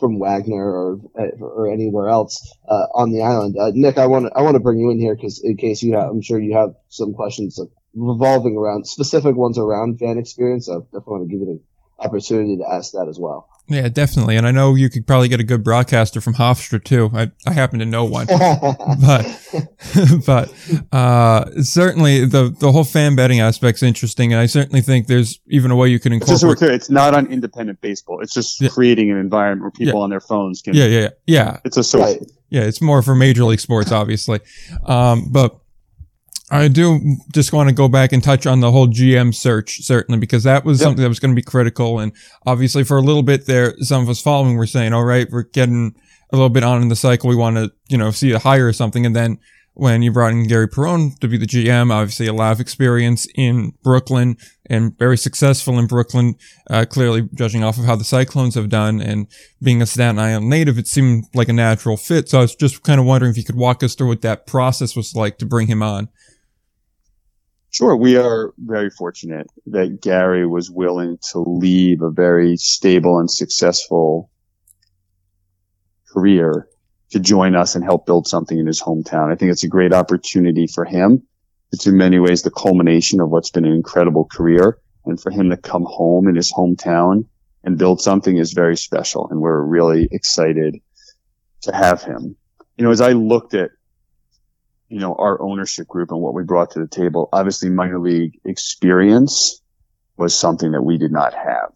from Wagner or or anywhere else uh, on the island. Uh, Nick, I want to I want to bring you in here because in case you have, I'm sure you have some questions revolving around specific ones around fan experience. I definitely want to give you the opportunity to ask that as well. Yeah, definitely. And I know you could probably get a good broadcaster from Hofstra too. I, I happen to know one, but, but, uh, certainly the, the whole fan betting aspect's interesting. And I certainly think there's even a way you can incorporate. Just so clear, it's not on independent baseball. It's just yeah. creating an environment where people yeah. on their phones can. Yeah, yeah, yeah. It's a social. Right. Yeah, it's more for major league sports, obviously. Um, but, I do just want to go back and touch on the whole GM search, certainly, because that was yep. something that was going to be critical. And obviously, for a little bit there, some of us following were saying, all right, we're getting a little bit on in the cycle. We want to, you know, see a hire or something. And then when you brought in Gary Perone to be the GM, obviously a lot of experience in Brooklyn and very successful in Brooklyn, uh, clearly judging off of how the Cyclones have done and being a Staten Island native, it seemed like a natural fit. So I was just kind of wondering if you could walk us through what that process was like to bring him on. Sure, we are very fortunate that Gary was willing to leave a very stable and successful career to join us and help build something in his hometown. I think it's a great opportunity for him. It's in many ways the culmination of what's been an incredible career. And for him to come home in his hometown and build something is very special. And we're really excited to have him. You know, as I looked at you know, our ownership group and what we brought to the table. Obviously, minor league experience was something that we did not have.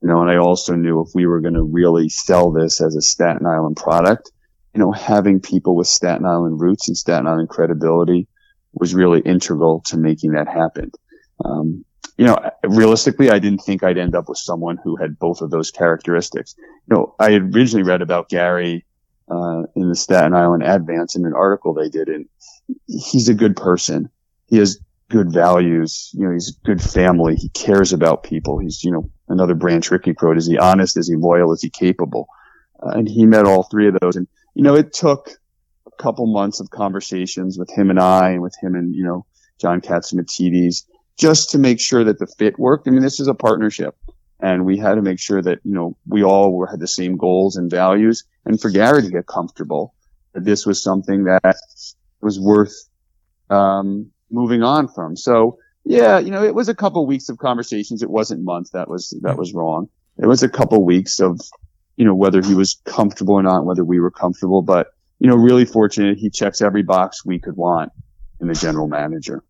You know, and I also knew if we were going to really sell this as a Staten Island product, you know, having people with Staten Island roots and Staten Island credibility was really integral to making that happen. Um, you know, realistically, I didn't think I'd end up with someone who had both of those characteristics. You know, I had originally read about Gary uh, in the Staten Island Advance in an article they did, and he's a good person. He has good values. You know, he's a good family. He cares about people. He's, you know, another Branch Rickey quote: "Is he honest? Is he loyal? Is he capable?" Uh, and he met all three of those. And you know, it took a couple months of conversations with him and I, and with him and you know John Katz Catsimatidis, just to make sure that the fit worked. I mean, this is a partnership and we had to make sure that you know we all were, had the same goals and values. And for gary to get comfortable that this was something that was worth um, moving on from. So yeah you know it was a couple weeks of conversations. It wasn't months. That was that was wrong. It was a couple weeks of you know whether he was comfortable or not whether we were comfortable. But you know really fortunate he checks every box we could want in the general manager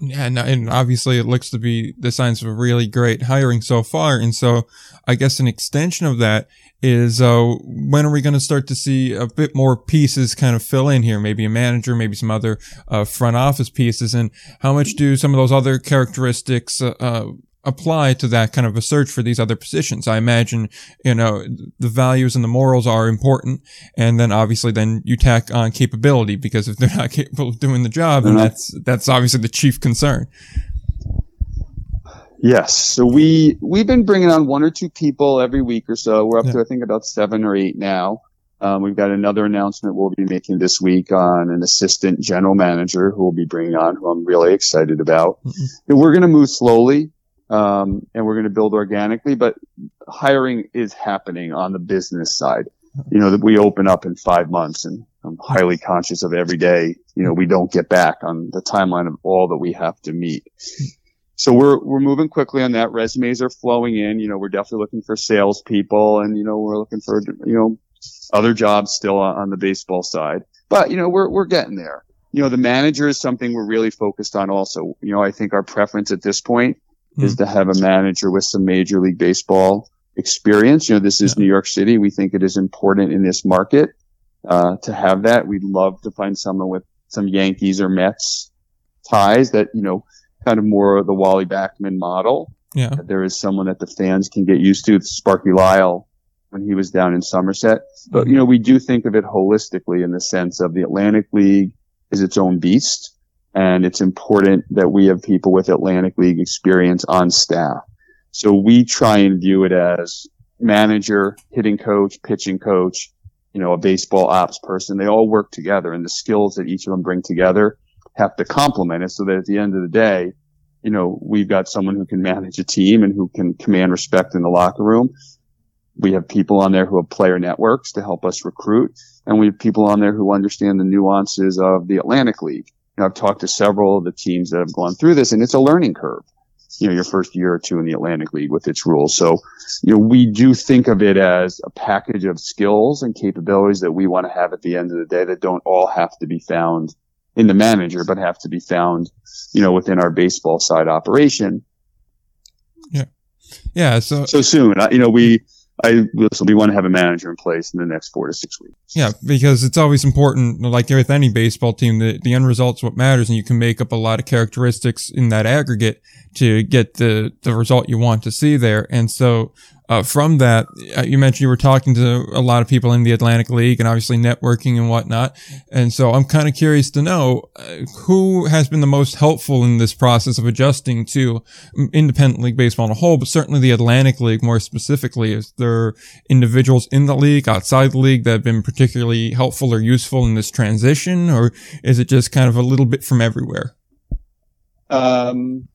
yeah, and, and obviously it looks to be the signs of really great hiring so far. And so I guess an extension of that is, uh, when are we going to start to see a bit more pieces kind of fill in here? Maybe a manager, maybe some other, uh, front office pieces. And how much do some of those other characteristics, uh, uh apply to that kind of a search for these other positions. I imagine, you know, the values and the morals are important. And then obviously then you tack on capability because if they're not capable of doing the job, then that's, that's obviously the chief concern. Yes. So we we've been bringing on one or two people every week or so. We're up yeah. to I think about seven or eight now. Um, we've got another announcement we'll be making this week on an assistant general manager who we'll be bringing on, who I'm really excited about. Mm-hmm. we're going to move slowly, um, and we're going to build organically, but hiring is happening on the business side. You know, that we open up in five months and I'm highly conscious of every day, you know, we don't get back on the timeline of all that we have to meet. So we're, we're moving quickly on that. Resumes are flowing in. You know, we're definitely looking for salespeople and, you know, we're looking for, you know, other jobs still on the baseball side. But, you know, we're, we're getting there. You know, the manager is something we're really focused on also. You know, I think our preference at this point mm-hmm. is to have a manager with some major league baseball experience. You know, this is yeah. New York City. We think it is important in this market, uh, to have that. We'd love to find someone with some Yankees or Mets ties that, you know, kind of more the Wally Backman model. Yeah. There is someone that the fans can get used to. Sparky Lyle when he was down in Somerset. But, you know, we do think of it holistically in the sense of the Atlantic League is its own beast. And it's important that we have people with Atlantic League experience on staff. So we try and view it as manager, hitting coach, pitching coach, you know, a baseball ops person. They all work together and the skills that each of them bring together have to complement it so that at the end of the day, you know, we've got someone who can manage a team and who can command respect in the locker room we have people on there who have player networks to help us recruit, and we have people on there who understand the nuances of the Atlantic League. You know, I've talked to several of the teams that have gone through this, and it's a learning curve. You know, your first year or two in the Atlantic League with its rules. So, you know, we do think of it as a package of skills and capabilities that we want to have at the end of the day that don't all have to be found in the manager, but have to be found, you know, within our baseball side operation. Yeah. Yeah. So, so soon, uh, you know, we, I listen, we want to have a manager in place in the next four to six weeks. Yeah, because it's always important, like with any baseball team, the, the end result's what matters, and you can make up a lot of characteristics in that aggregate to get the, the result you want to see there. And so, uh, from that, uh, you mentioned you were talking to a lot of people in the Atlantic League and obviously networking and whatnot. And so I'm kind of curious to know uh, who has been the most helpful in this process of adjusting to independent league baseball in a whole, but certainly the Atlantic League more specifically. Is there individuals in the league, outside the league that have been particularly helpful or useful in this transition, or is it just kind of a little bit from everywhere? Um,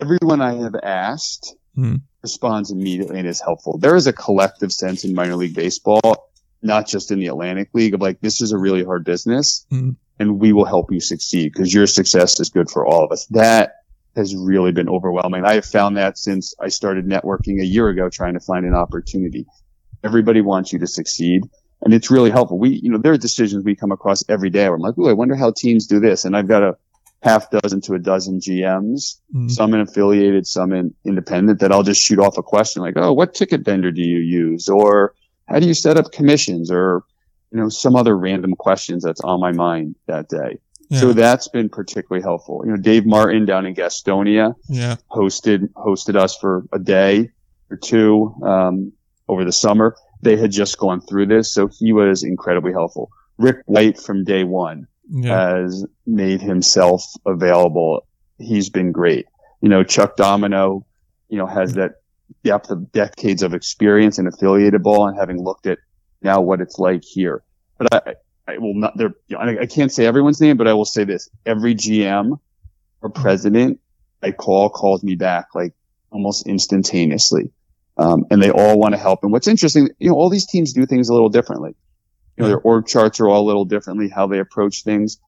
everyone I have asked mm. responds immediately and is helpful. There is a collective sense in minor league baseball, not just in the Atlantic League, of like, this is a really hard business mm. and we will help you succeed because your success is good for all of us. That has really been overwhelming. I have found that since I started networking a year ago, trying to find an opportunity. Everybody wants you to succeed. And it's really helpful. We, you know, there are decisions we come across every day where I'm like, oh, I wonder how teams do this. And I've got a half dozen to a dozen GMs, mm-hmm. some in affiliated, some in independent, that I'll just shoot off a question like, oh, what ticket vendor do you use? Or how do you set up commissions? Or, you know, some other random questions that's on my mind that day. Yeah. So that's been particularly helpful. You know, Dave Martin down in Gastonia yeah. hosted, hosted us for a day or two, um, over the summer. They had just gone through this. So he was incredibly helpful. Rick White from day one yeah. has made himself available. He's been great. You know, Chuck Domino, you know, has that depth of decades of experience in affiliated ball and having looked at now what it's like here. But I, I will not, there, you know, I can't say everyone's name, but I will say this. Every GM or president I call calls me back like almost instantaneously. Um, and they all want to help. And what's interesting, you know, all these teams do things a little differently. You know, their org charts are all a little differently, how they approach things.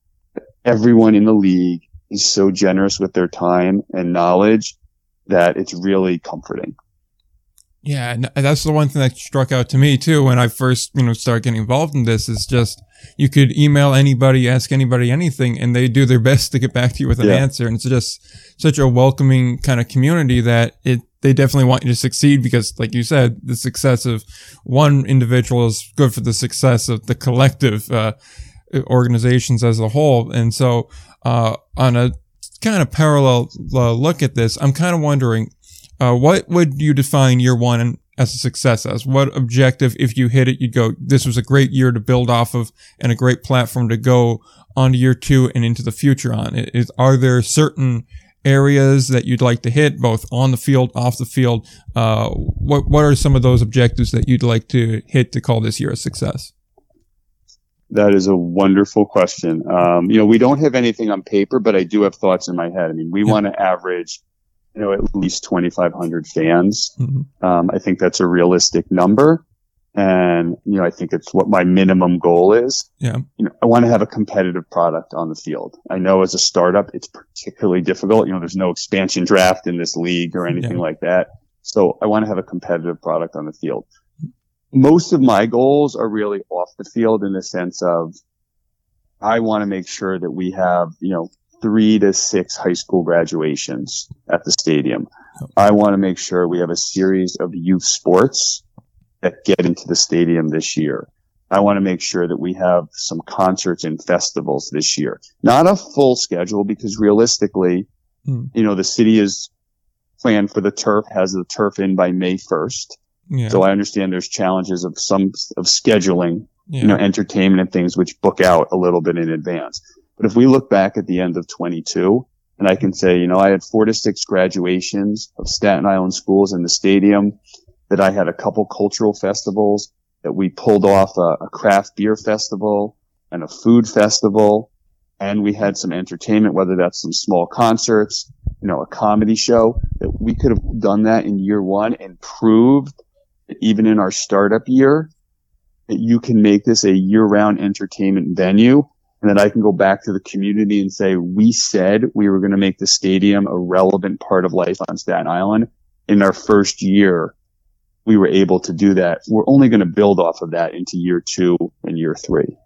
Everyone in the league is so generous with their time and knowledge that it's really comforting. Yeah, and that's the one thing that struck out to me too when I first, you know, started getting involved in this is just you could email anybody, ask anybody anything, and they do their best to get back to you with an yeah. answer. And it's just such a welcoming kind of community that it they definitely want you to succeed because, like you said, the success of one individual is good for the success of the collective uh, organizations as a whole. And so, uh, on a kind of parallel uh, look at this, I'm kind of wondering, uh, what would you define year one as a success as? What objective, if you hit it, you'd go, this was a great year to build off of and a great platform to go on to year two and into the future on? Is, are there certain areas that you'd like to hit, both on the field, off the field? Uh, what what are some of those objectives that you'd like to hit to call this year a success? That is a wonderful question. Um, you know, we don't have anything on paper, but I do have thoughts in my head. I mean, we yeah. want to average, you know, at least 2,500 fans. Mm-hmm. Um, I think that's a realistic number. And, you know, I think it's what my minimum goal is. Yeah. You know, I want to have a competitive product on the field. I know as a startup, it's particularly difficult. You know, there's no expansion draft in this league or anything yeah. like that. So I want to have a competitive product on the field most of my goals are really off the field in the sense of I want to make sure that we have, you know, three to six high school graduations at the stadium. I want to make sure we have a series of youth sports that get into the stadium this year. I want to make sure that we have some concerts and festivals this year. Not a full schedule because realistically, mm. you know, the city is planned for the turf, has the turf in by May 1st. Yeah. So I understand there's challenges of some of scheduling, yeah. you know, entertainment and things which book out a little bit in advance. But if we look back at the end of 22 and I can say, you know, I had four to six graduations of Staten Island schools in the stadium, that I had a couple cultural festivals, that we pulled off a, a craft beer festival and a food festival. And we had some entertainment, whether that's some small concerts, you know, a comedy show that we could have done that in year one and proved even in our startup year, that you can make this a year-round entertainment venue and that I can go back to the community and say, we said we were going to make the stadium a relevant part of life on Staten Island. In our first year, we were able to do that. We're only going to build off of that into year two and year three.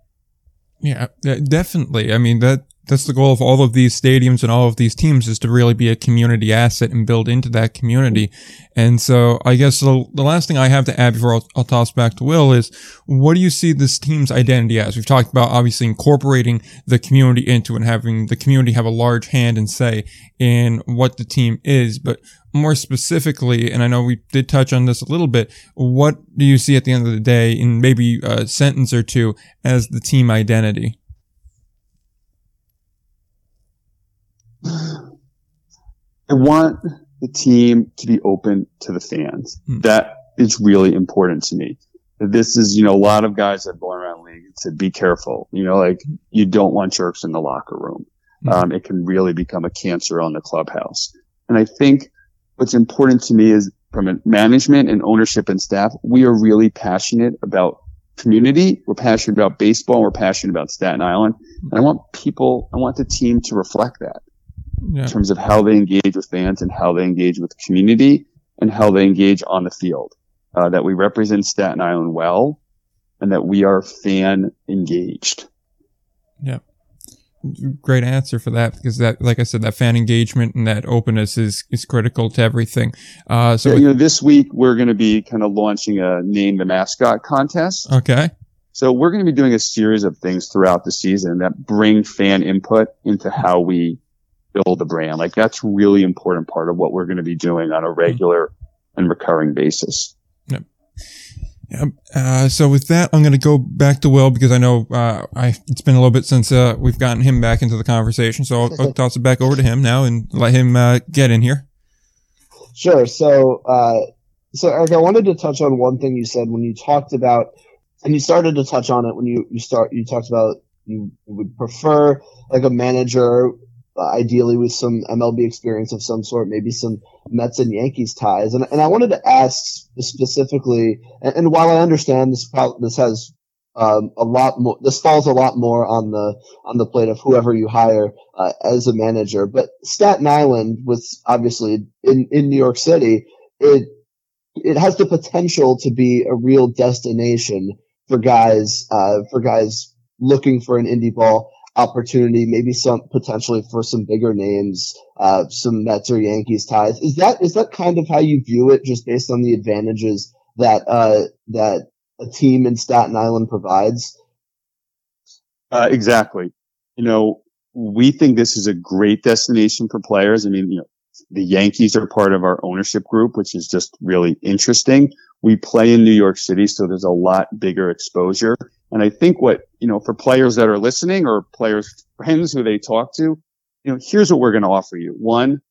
Yeah, definitely. I mean, that that's the goal of all of these stadiums and all of these teams is to really be a community asset and build into that community. And so I guess the, the last thing I have to add before I'll, I'll, toss back to Will is what do you see this team's identity as? We've talked about obviously incorporating the community into and having the community have a large hand and say in what the team is, but more specifically, and I know we did touch on this a little bit, what do you see at the end of the day in maybe a sentence or two as the team identity? I want the team to be open to the fans. Mm. That is really important to me. This is, you know, a lot of guys that gone around league said, be careful. You know, like you don't want jerks in the locker room. Mm. Um, it can really become a cancer on the clubhouse. And I think what's important to me is from a management and ownership and staff, we are really passionate about community. We're passionate about baseball. We're passionate about Staten Island. And I want people, I want the team to reflect that yeah. in terms of how they engage with fans and how they engage with community and how they engage on the field. Uh, that we represent Staten Island well and that we are fan engaged. Yeah. Great answer for that because that, like I said, that fan engagement and that openness is, is critical to everything. Uh, so, yeah, you know, this week we're going to be kind of launching a name the mascot contest. Okay. So we're going to be doing a series of things throughout the season that bring fan input into how we build the brand. Like that's really important part of what we're going to be doing on a regular and recurring basis. Yep. Uh, so with that, I'm going to go back to Will because I know uh, I it's been a little bit since uh, we've gotten him back into the conversation. So I'll, I'll toss it back over to him now and let him uh, get in here. Sure. So, uh, so Eric, I wanted to touch on one thing you said when you talked about, and you started to touch on it when you you start you talked about you would prefer like a manager uh, ideally with some MLB experience of some sort, maybe some Mets and Yankees ties. And, and I wanted to ask specifically, and, and while I understand this, this has um, a lot more, this falls a lot more on the on the plate of whoever you hire uh, as a manager. But Staten Island, with obviously in in New York City, it it has the potential to be a real destination for guys uh, for guys looking for an indie ball opportunity, maybe some potentially for some bigger names, uh, some Mets or Yankees ties. Is that is that kind of how you view it, just based on the advantages that uh, that a team in Staten Island provides? Uh, exactly. You know, we think this is a great destination for players. I mean, you know, the Yankees are part of our ownership group, which is just really interesting. We play in New York City, so there's a lot bigger exposure. And I think what, you know, for players that are listening or players, friends who they talk to, you know, here's what we're going to offer you. One,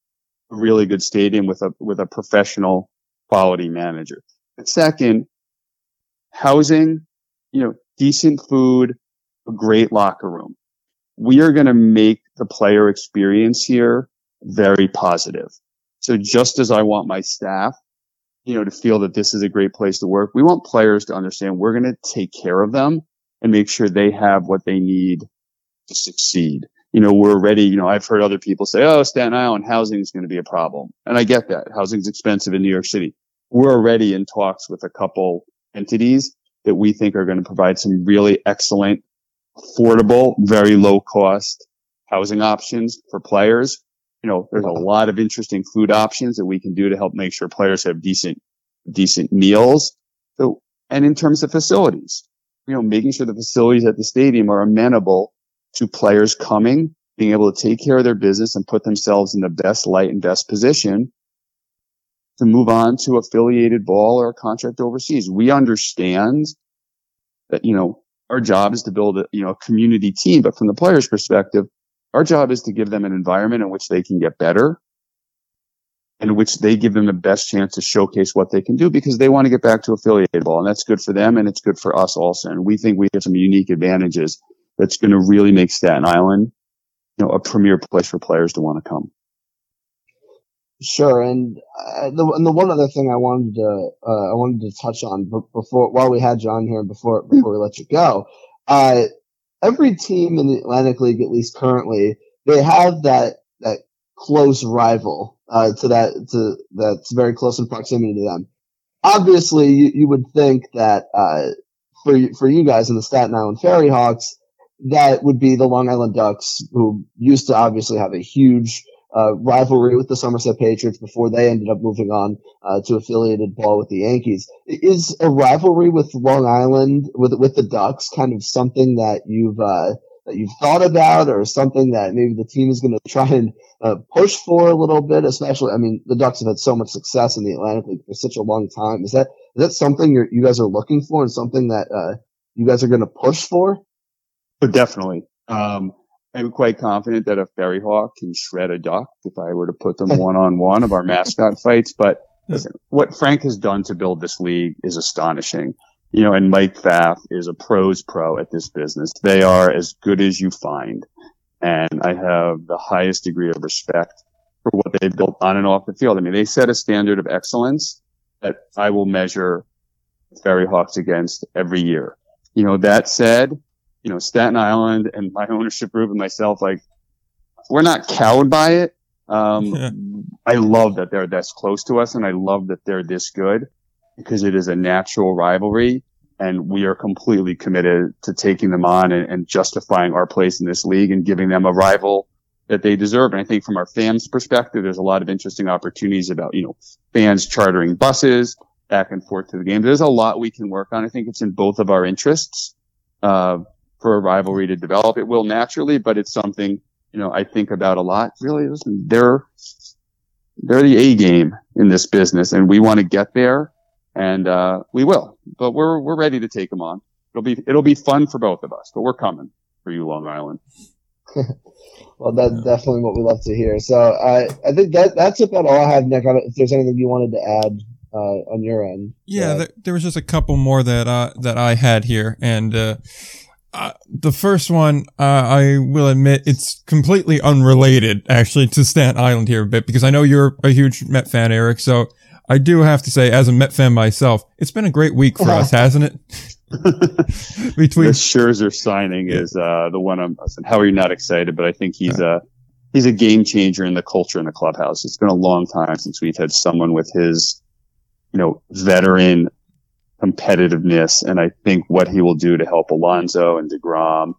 a really good stadium with a with a professional quality manager. And second, housing, you know, decent food, a great locker room. We are going to make the player experience here very positive. So just as I want my staff, you know, to feel that this is a great place to work, we want players to understand we're going to take care of them and make sure they have what they need to succeed. You know, we're ready. You know, I've heard other people say, "Oh, Staten Island housing is going to be a problem," and I get that. Housing's expensive in New York City. We're already in talks with a couple entities that we think are going to provide some really excellent, affordable, very low cost housing options for players. You know, there's a lot of interesting food options that we can do to help make sure players have decent, decent meals. So, and in terms of facilities, you know, making sure the facilities at the stadium are amenable to players coming, being able to take care of their business and put themselves in the best light and best position to move on to affiliated ball or a contract overseas. We understand that, you know, our job is to build a, you know, a community team, but from the player's perspective, our job is to give them an environment in which they can get better in which they give them the best chance to showcase what they can do because they want to get back to affiliated ball and that's good for them and it's good for us also. And we think we have some unique advantages that's going to really make Staten Island, you know, a premier place for players to want to come. Sure, and uh, the and the one other thing I wanted to uh, I wanted to touch on before while we had John here before before we let you go, uh, every team in the Atlantic League, at least currently, they have that close rival uh, to that to that's very close in proximity to them. Obviously, you, you would think that uh, for for you guys in the Staten Island Ferry Hawks, that would be the Long Island Ducks, who used to obviously have a huge uh, rivalry with the Somerset Patriots before they ended up moving on uh, to affiliated ball with the Yankees. Is a rivalry with Long Island with with the Ducks kind of something that you've uh, that you've thought about, or something that maybe the team is going to try and uh, push for a little bit? Especially, I mean, the Ducks have had so much success in the Atlantic League for such a long time. Is that is that something you guys are looking for, and something that uh, you guys are going to push for? But definitely. Um, I'm quite confident that a Ferry Hawk can shred a duck if I were to put them one on one of our mascot fights. But listen, what Frank has done to build this league is astonishing. You know, and Mike Pfaff is a pros pro at this business. They are as good as you find. And I have the highest degree of respect for what they've built on and off the field. I mean, they set a standard of excellence that I will measure Ferry Hawks against every year. You know, that said, you know, Staten Island and my ownership group and myself, like, we're not cowed by it. Um, I love that they're this close to us and I love that they're this good because it is a natural rivalry and we are completely committed to taking them on and, and justifying our place in this league and giving them a rival that they deserve. And I think from our fans perspective, there's a lot of interesting opportunities about, you know, fans chartering buses back and forth to the game. There's a lot we can work on. I think it's in both of our interests. Uh, for a rivalry to develop. It will naturally, but it's something, you know, I think about a lot. Really, listen, they're, they're the A game in this business and we want to get there and, uh, we will, but we're, we're ready to take them on. It'll be, it'll be fun for both of us, but we're coming for you, Long Island. well, that's definitely what we love to hear. So I, I think that that's about all I have, Nick. I if there's anything you wanted to add uh, on your end, yeah, there, there, was just a couple more that uh, that I had here, and uh, uh, the first one, uh, I will admit, it's completely unrelated actually to Staten Island here a bit because I know you're a huge Met fan, Eric. So I do have to say, as a Met fan myself, it's been a great week for us, hasn't it? Between the Scherzer signing yeah. is uh, the one I'm. How are you not excited? But I think he's a he's a game changer in the culture in the clubhouse. It's been a long time since we've had someone with his, you know, veteran competitiveness. And I think what he will do to help Alonso and DeGrom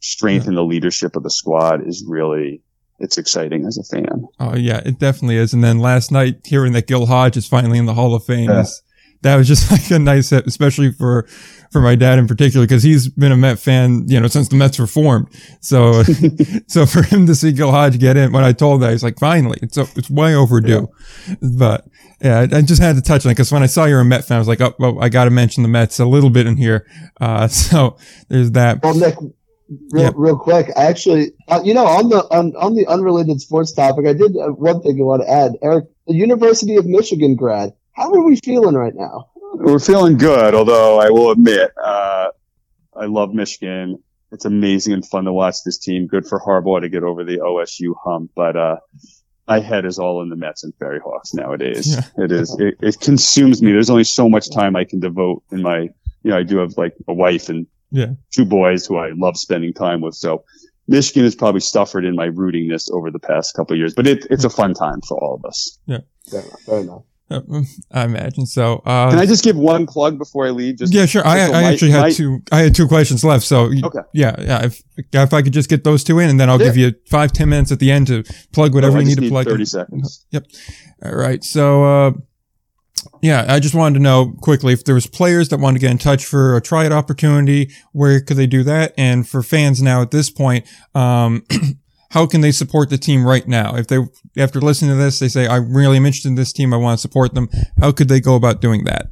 strengthen the leadership of the squad is really, it's exciting as a fan. Oh yeah, it definitely is. And then last night hearing that Gil Hodge is finally in the Hall of Fame yeah. is, that was just like a nice hit, especially for, for my dad in particular, because he's been a Met fan, you know, since the Mets were formed. So, so for him to see Gil Hodge get in, when I told that, he's like, finally, it's, it's way overdue. Yeah. But yeah, I just had to touch on it because when I saw you're a Met fan, I was like, oh, well, I got to mention the Mets a little bit in here. Uh, so there's that. Well, Nick, real, Yeah. real quick. I actually, uh, you know, on the on, on the unrelated sports topic, I did uh, one thing I want to add. Eric, the University of Michigan grad. How are we feeling right now? We're feeling good, although I will admit, uh, I love Michigan. It's amazing and fun to watch this team. Good for Harbaugh to get over the OSU hump, but, uh, my head is all in the Mets and Ferry Hawks nowadays. Yeah. It is, it, it consumes me. There's only so much time I can devote in my, you know, I do have like a wife and Yeah. two boys who I love spending time with. So Michigan has probably suffered in my rootingness over the past couple of years, but it, it's a fun time for all of us. Fair enough. Fair enough. Uh, I imagine so. Uh, Can I just give one plug before I leave? Just yeah, sure. I, just so I my- actually had my- two. I had two questions left. So Okay. yeah, yeah. If if I could just get those two in, and then I'll Yeah. give you five ten minutes at the end to plug whatever I you just need to plug. in. Thirty seconds. All right. So, uh, yeah, I just wanted to know quickly if there was players that wanted to get in touch for a tryout opportunity, where could they do that? And for fans now at this point, um, how can they support the team right now? If they, after listening to this, they say, I really am interested in this team. I want to support them. How could they go about doing that?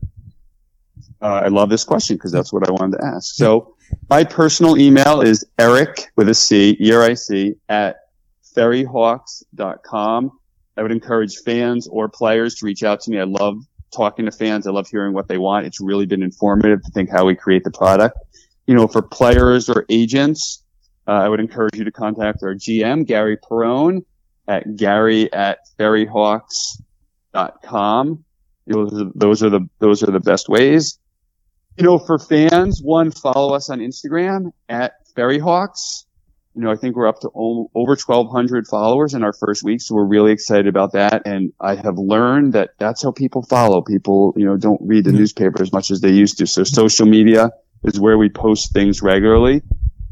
Uh, I love this question because that's what I wanted to ask. So my personal email is Eric with a C, E-R-I-C at ferryhawks.com. I would encourage fans or players to reach out to me. I love talking to fans. I love hearing what they want. It's really been informative to think how we create the product. You know, for players or agents, uh, I would encourage you to contact our GM, Gary Perone at Gary at ferryhawks.com. Those those are the, those are the best ways. You know, for fans, one, follow us on Instagram at Ferryhawks. You know, I think we're up to o- over 1200 followers in our first week. So we're really excited about that. And I have learned that that's how people follow. People, you know, don't read the Mhm. newspaper as much as they used to. So social media is where we post things regularly.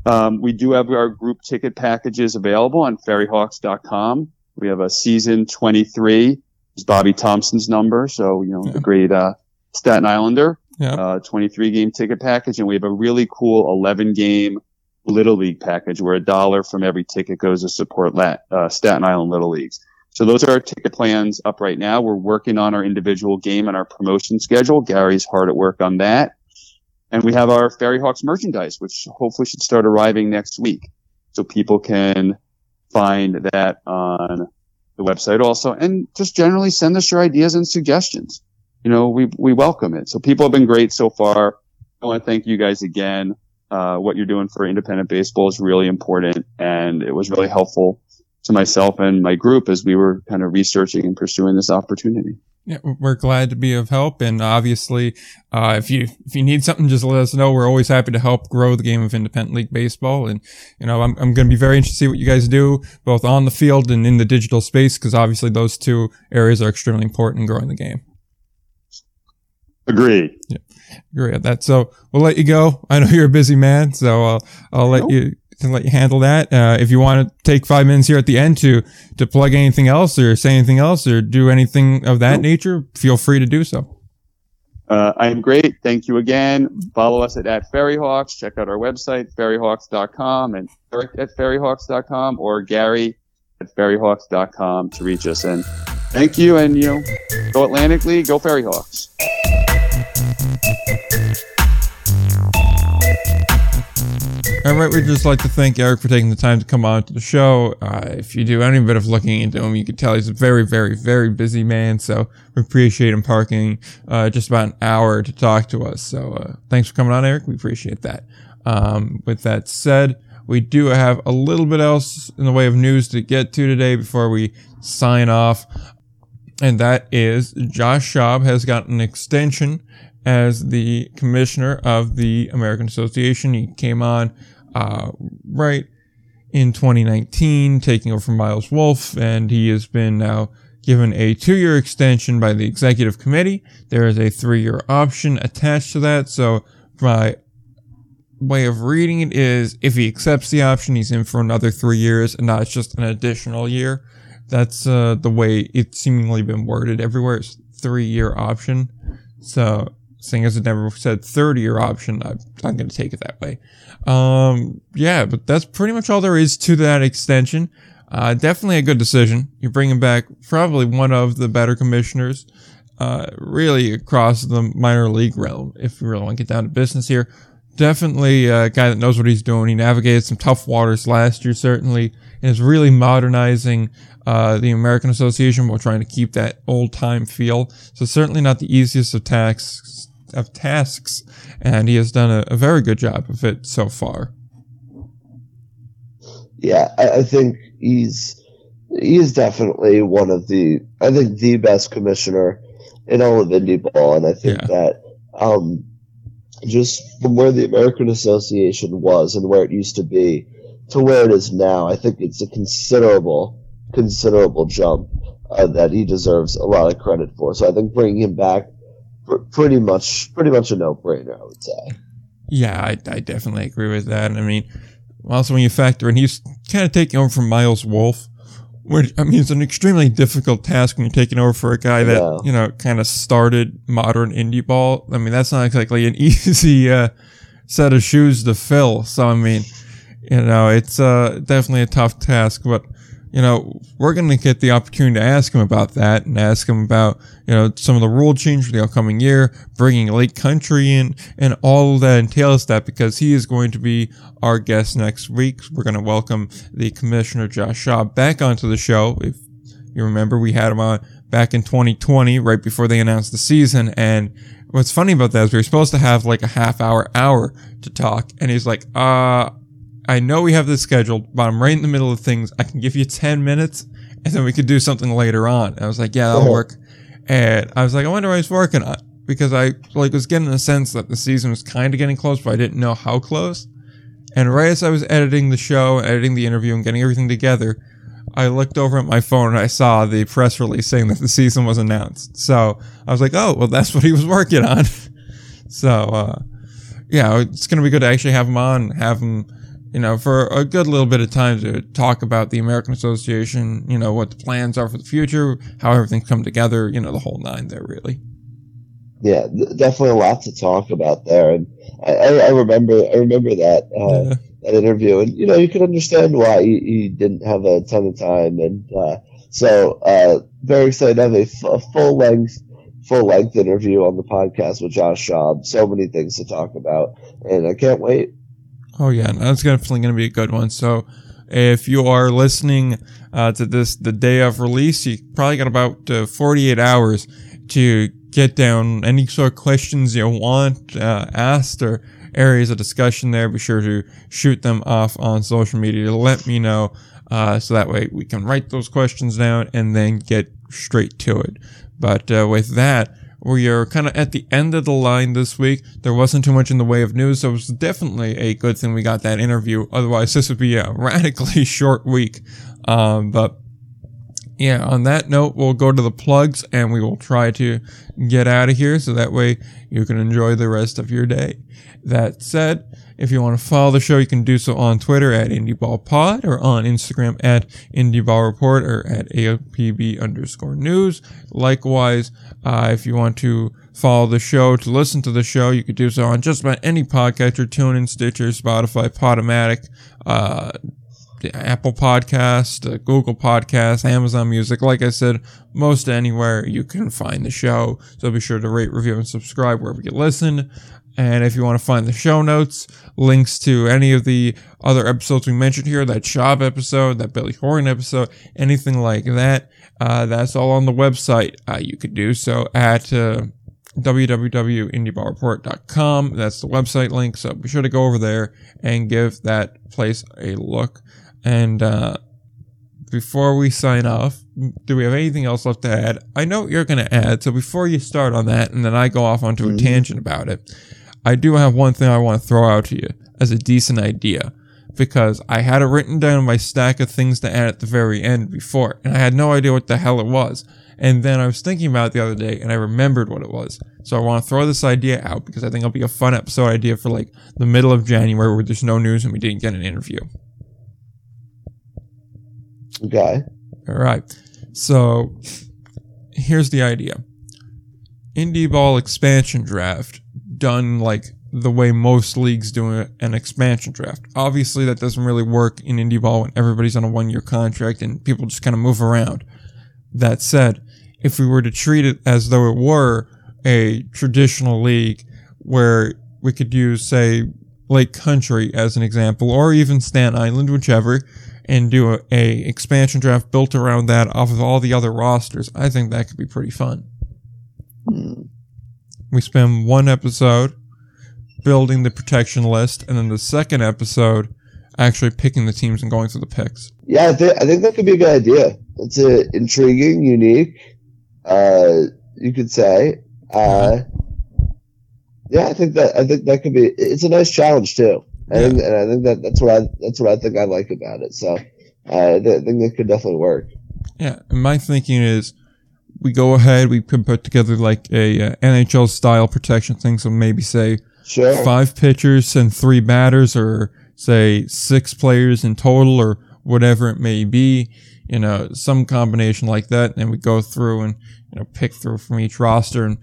Um, we do have our group ticket packages available on ferryhawks.com. We have a season 23 is Bobby Thomson's number. So, you know, Yeah. the great, uh, Staten Islander, Yeah. uh, 23 game ticket package. And we have a really cool 11 game Little League package where a dollar from every ticket goes to support Lat, uh, Staten Island Little Leagues. So those are our ticket plans up right now. We're working on our individual game and our promotion schedule. Gary's hard at work on that. And we have our Ferry Hawks merchandise, which hopefully should start arriving next week. So people can find that on the website also and just generally send us your ideas and suggestions. You know, we, we welcome it. So people have been great so far. I want to thank you guys again. Uh, what you're doing for independent baseball is really important and it was really helpful to myself and my group as we were kind of researching and pursuing this opportunity. Yeah, we're glad to be of help, and obviously, uh, if you if you need something, just let us know. We're always happy to help grow the game of independent league baseball, and you know, I'm I'm going to be very interested to see what you guys do, both on the field and in the digital space, because obviously those two areas are extremely important in growing the game. Agree. Agree with that. So we'll let you go. I know you're a busy man, so I'll I'll let Nope. you let you handle that. Uh, if you want to take five minutes here at the end to to plug anything else or say anything else or do anything of that nature, feel free to do so. Uh, I am great. Thank you again. Follow us at, at Ferryhawks. Check out our website, ferryhawks.com and Eric at ferryhawks.com or Gary at ferryhawks.com to reach us. And thank you. And, you know, go Atlantic League, go Ferryhawks. All right, we'd just like to thank Eric for taking the time to come on to the show. Uh, if you do any bit of looking into him, you can tell he's a very, very, very busy man. So we appreciate him parking uh, just about an hour to talk to us. So uh, thanks for coming on, Eric. We appreciate that. Um, with that said, we do have a little bit else in the way of news to get to today before we sign off. And that is Josh Schaub has got an extension as the commissioner of the American Association. He came on uh, right in 2019, taking over from Miles Wolff, and he has been now given a two-year extension by the executive committee. There is a three-year option attached to that. So my way of reading it is if he accepts the option, he's in for another three years, and not it's just an additional year. That's uh, the way it's seemingly been worded everywhere. It's three-year option. So seeing as it never said 30 year option, I, I'm going to take it that way. Um, yeah, but that's pretty much all there is to that extension. Uh, definitely a good decision. You're bringing back probably one of the better commissioners, uh, really across the minor league realm. If you really want to get down to business here, definitely a guy that knows what he's doing. He navigated some tough waters last year, certainly, and is really modernizing uh, the American Association while trying to keep that old time feel. So certainly not the easiest of tasks of tasks, and he has done a, a very good job of it so far. Yeah, I, I think he's he is definitely one of the I think the best commissioner in all of indie ball, and I think Yeah. that um, just from where the American Association was and where it used to be to where it is now, I think it's a considerable considerable jump uh, that he deserves a lot of credit for. So I think bringing him back pretty much pretty much a no brainer, I would say. Yeah, I, I definitely agree with that. I mean, also when you factor in, he's kind of taking over from Miles Wolff, which, I mean, it's an extremely difficult task when you're taking over for a guy that, Yeah. you know, kind of started modern indie ball. I mean, that's not exactly an easy, uh, set of shoes to fill. So, I mean, you know, it's, uh, definitely a tough task, but, you know, we're going to get the opportunity to ask him about that and ask him about, you know, some of the rule change for the upcoming year, bringing Lake Country in, and all that entails that because he is going to be our guest next week. We're going to welcome the Commissioner Josh Schaub back onto the show. If you remember, we had him on back in 2020, right before they announced the season. And what's funny about that is we were supposed to have like a half hour, hour to talk. And he's like, uh, I know we have this scheduled, but I'm right in the middle of things. I can give you 10 minutes and then we could do something later on. And I was like, yeah, that'll Uh-huh. work. And I was like, I wonder what he's working on because I like was getting a sense that the season was kind of getting close, but I didn't know how close. And right as I was editing the show, editing the interview, and getting everything together, I looked over at my phone and I saw the press release saying that the season was announced. So I was like, oh, well, that's what he was working on. so, uh, yeah, it's going to be good to actually have him on, have him, you know, for a good little bit of time to talk about the American Association, you know, what the plans are for the future, how everything's come together, you know, the whole nine there, really. Yeah, definitely a lot to talk about there, and I, I, remember I remember that uh, Yeah. that interview, and you know you can understand why he, he didn't have a ton of time, and uh, so uh, very excited to have a, f- a full length full length interview on the podcast with Josh Schaub. So many things to talk about, and I can't wait. Oh yeah, that's definitely going to be a good one. So, if you are listening uh, to this the day of release, you probably got about uh, 48 hours to get down any sort of questions you want uh, asked or areas of discussion there. Be sure to shoot them off on social media let me know, uh, so that way we can write those questions down and then get straight to it. But uh, with that, we are kind of at the end of the line this week. There wasn't too much in the way of news, so it was definitely a good thing we got that interview. Otherwise, this would be a radically short week. Um, but yeah, on that note, we'll go to the plugs and we will try to get out of here so that way you can enjoy the rest of your day. That said, if you want to follow the show, you can do so on Twitter at IndieBallPod or on Instagram at IndieBallReport or at AOPB underscore news. Likewise, uh, if you want to follow the show, to listen to the show, you could do so on just about any podcatcher, TuneIn, Stitcher, Spotify, Podomatic, uh, Apple Podcast, uh, Google Podcast, Amazon Music. Like I said, most anywhere you can find the show. So be sure to rate, review, and subscribe wherever you listen. And if you want to find the show notes, links to any of the other episodes we mentioned here, that Schaub episode, that Billy Horn episode, anything like that, uh, that's all on the website. Uh, you could do so at uh, www.indieballreport.com. That's the website link. So be sure to go over there and give that place a look. And uh, before we sign off, do we have anything else left to add? I know what you're going to add. So before you start on that, and then I go off onto a Mhm. tangent about it, I do have one thing I want to throw out to you as a decent idea. Because I had it written down in my stack of things to add at the very end before, and I had no idea what the hell it was. And then I was thinking about it the other day, and I remembered what it was. So I want to throw this idea out because I think it'll be a fun episode idea for like the middle of January where there's no news and we didn't get an interview. Okay. All right. So here's the idea. Indie ball expansion draft done like the way most leagues do an expansion draft. Obviously that doesn't really work in indie ball when everybody's on a one year contract and people just kind of move around. That said, if we were to treat it as though it were a traditional league where we could use, say, Lake Country as an example, or even Staten Island, whichever, and do a, a expansion draft built around that off of all the other rosters. I think that could be pretty fun. Hmm. We spend one episode building the protection list, and then the second episode actually picking the teams and going through the picks. Yeah, I think I think that could be a good idea. It's uh, intriguing, unique. Uh, you could say. Uh, yeah, I think that I think that could be. It's a nice challenge too. I think, and I think that that's what I that's what I think I like about it. So uh, I think that could definitely work. Yeah, and my thinking is we go ahead, we can put together like a uh, NHL style protection thing. So maybe say Sure. five pitchers and three batters, or say six players in total, or whatever it may be. You know, some combination like that, and we go through and you know pick through from each roster. And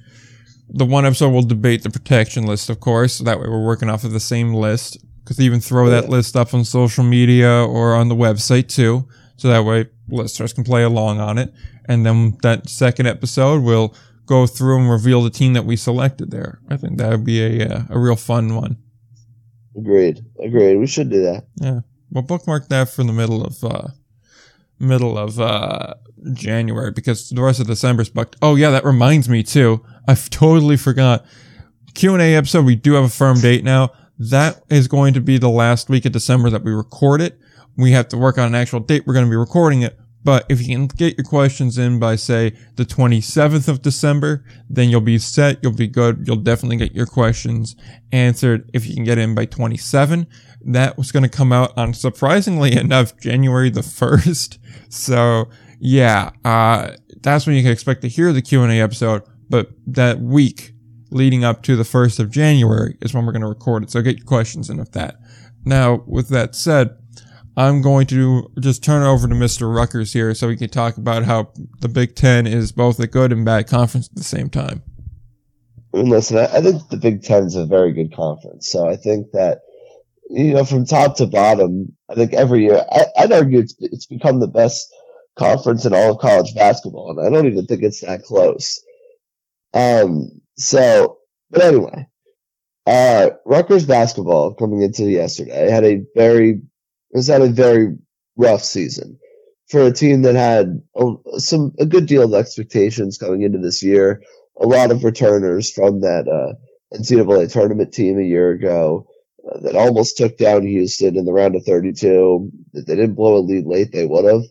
the one episode we'll debate the protection list, of course. So that way we're working off of the same list. Because even throw that list up on social media or on the website too. So that way listeners can play along on it. And then that second episode will go through and reveal the team that we selected there. I think that would be a uh, a real fun one. Agreed. Agreed. We should do that. Yeah. Well, bookmark that for the middle of uh middle of uh January because the rest of December's booked. Oh yeah, that reminds me too. I've totally forgot. Q and A episode. We do have a firm date now. That is going to be the last week of December that we record it. We have to work on an actual date. We're going to be recording it. But if you can get your questions in by say the 27th of December, then you'll be set. You'll be good. You'll definitely get your questions answered if you can get in by 27. That was going to come out on surprisingly enough January the 1st. So yeah, uh, that's when you can expect to hear the Q&A episode. But that week leading up to the 1st of January is when we're going to record it. So get your questions in of that. Now, with that said, I'm going to just turn it over to Mr. Rutgers here so we can talk about how the Big Ten is both a good and bad conference at the same time. Listen, I, I think the Big Ten is a very good conference. So I think that, you know, from top to bottom, I think every year, I, I'd argue it's, it's become the best conference in all of college basketball. And I don't even think it's that close. Um, so, but anyway, uh, Rutgers basketball coming into yesterday had a very, has had a very rough season for a team that had a, some, a good deal of expectations coming into this year a lot of returners from that uh, NCAA tournament team a year ago uh, that almost took down Houston in the round of 32. If they didn't blow a lead late, they would have.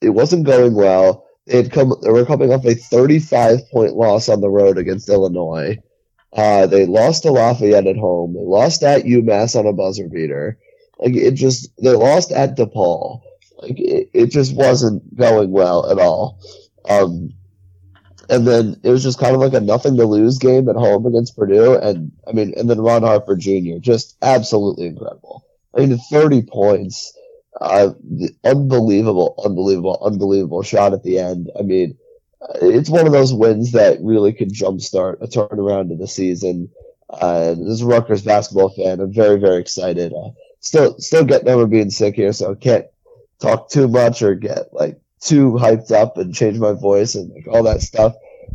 It wasn't going well. They had come. They were coming off a 35 point loss on the road against Illinois. Uh, they lost to Lafayette at home. They lost at UMass on a buzzer beater. Like it just, they lost at DePaul. Like it, it just wasn't going well at all. Um, and then it was just kind of like a nothing to lose game at home against Purdue. And I mean, and then Ron Harper Jr. just absolutely incredible. I mean, 30 points, uh, unbelievable, unbelievable, unbelievable shot at the end. I mean, uh, it's one of those wins that really could jumpstart a turnaround of the season. Uh, as a Rutgers basketball fan, I'm very, very excited. Uh, still, still getting over being sick here, so I can't talk too much or get like too hyped up and change my voice and like all that stuff,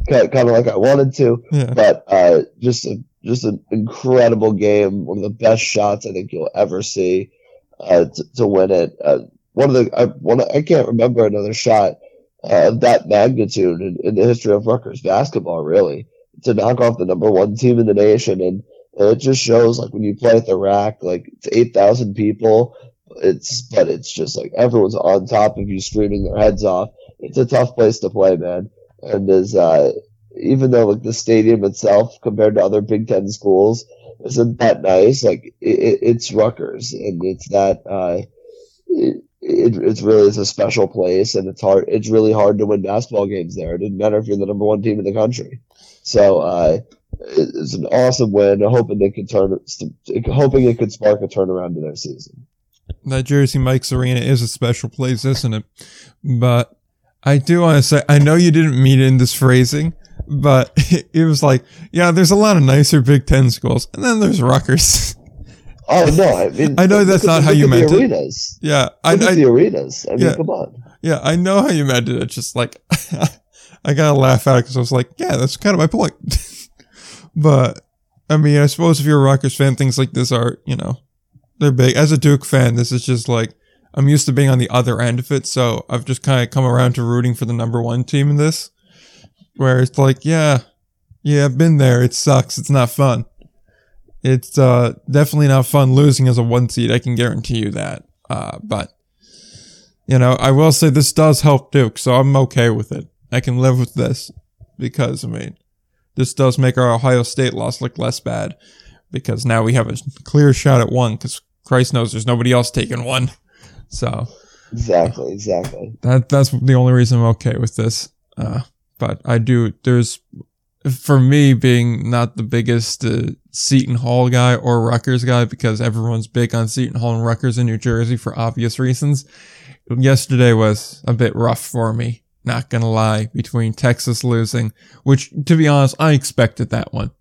kind of like I wanted to. Yeah. But uh, just a, just an incredible game, one of the best shots I think you'll ever see uh, to, to win it. Uh, one of the I, one I can't remember another shot uh, of that magnitude in, in the history of Rutgers basketball, really, to knock off the number one team in the nation, and it just shows like when you play at the RAC, like it's eight thousand people it's but it's just like everyone's on top of you screaming their heads off. It's a tough place to play, man. And as uh even though like the stadium itself compared to other Big Ten schools isn't that nice, like it, it's Rutgers and it's that uh it, it it's really is a special place and it's hard it's really hard to win basketball games there. It doesn't matter if you're the number one team in the country. So uh it- it's an awesome win. Hoping they could turn hoping it could spark a turnaround to their season. that Jersey Mike's Arena is a special place, isn't it? But I do want to say, I know you didn't mean it in this phrasing, but it was like, yeah, there's a lot of nicer Big Ten schools, and then there's Rutgers. Oh no! I mean, I know that's at- not how you meant the it. yeah, I, I the arenas. I mean, yeah. come on. yeah, I know how you meant it. It's just like I gotta laugh at it because I was like, yeah, that's kind of my point. But I mean, I suppose if you're a Rutgers fan, things like this are, you know, they're big. As a Duke fan, this is just like, I'm used to being on the other end of it, so I've just kind of come around to rooting for the number one team in this. Where it's like, yeah, yeah, I've been there. It sucks. It's not fun. It's uh, definitely not fun losing as a one seed. I can guarantee you that. Uh, but you know, I will say this does help Duke, so I'm okay with it. I can live with this because I mean, this does make our Ohio State loss look less bad because now we have a clear shot at one because Christ knows there's nobody else taking one. So exactly, exactly. That that's the only reason I'm okay with this. Uh, but I do. There's for me being not the biggest uh, Seton Hall guy or Rutgers guy because everyone's big on Seton Hall and Rutgers in New Jersey for obvious reasons. Yesterday was a bit rough for me. Not gonna lie, between Texas losing, which to be honest, I expected that one.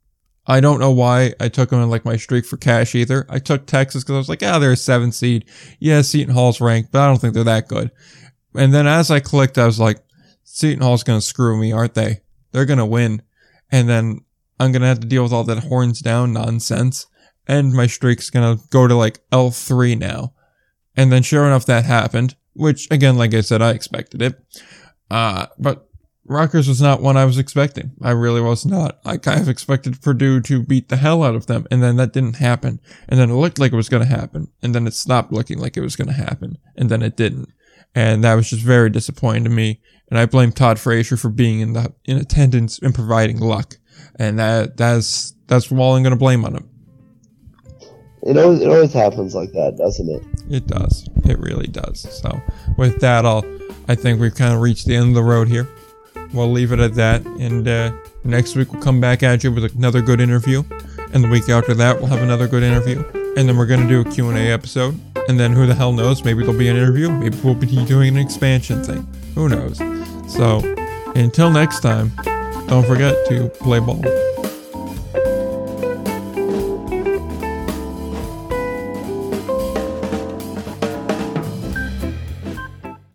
I don't know why I took them in like my streak for cash either. I took Texas because I was like, ah, they're a seven seed. Yeah, Seton Hall's ranked, but I don't think they're that good. And then as I clicked, I was like, Seton Hall's gonna screw me, aren't they? They're gonna win. And then I'm gonna have to deal with all that horns down nonsense. And my streak's gonna go to like L3 now. And then sure enough, that happened, which again, like I said, I expected it. Uh, but Rutgers was not one I was expecting. I really was not. I kind of expected Purdue to beat the hell out of them, and then that didn't happen. And then it looked like it was going to happen, and then it stopped looking like it was going to happen, and then it didn't. And that was just very disappointing to me. And I blame Todd Frazier for being in the in attendance and providing luck. And that that's that's all I'm going to blame on him. It always, it always happens like that, doesn't it? It does. It really does. So with that, I'll I think we've kind of reached the end of the road here we'll leave it at that. And uh, next week we'll come back at you with another good interview, and the week after that we'll have another good interview, and then we're gonna do a Q and A episode. And then who the hell knows? Maybe there'll be an interview. Maybe we'll be doing an expansion thing. Who knows? So until next time, don't forget to play ball.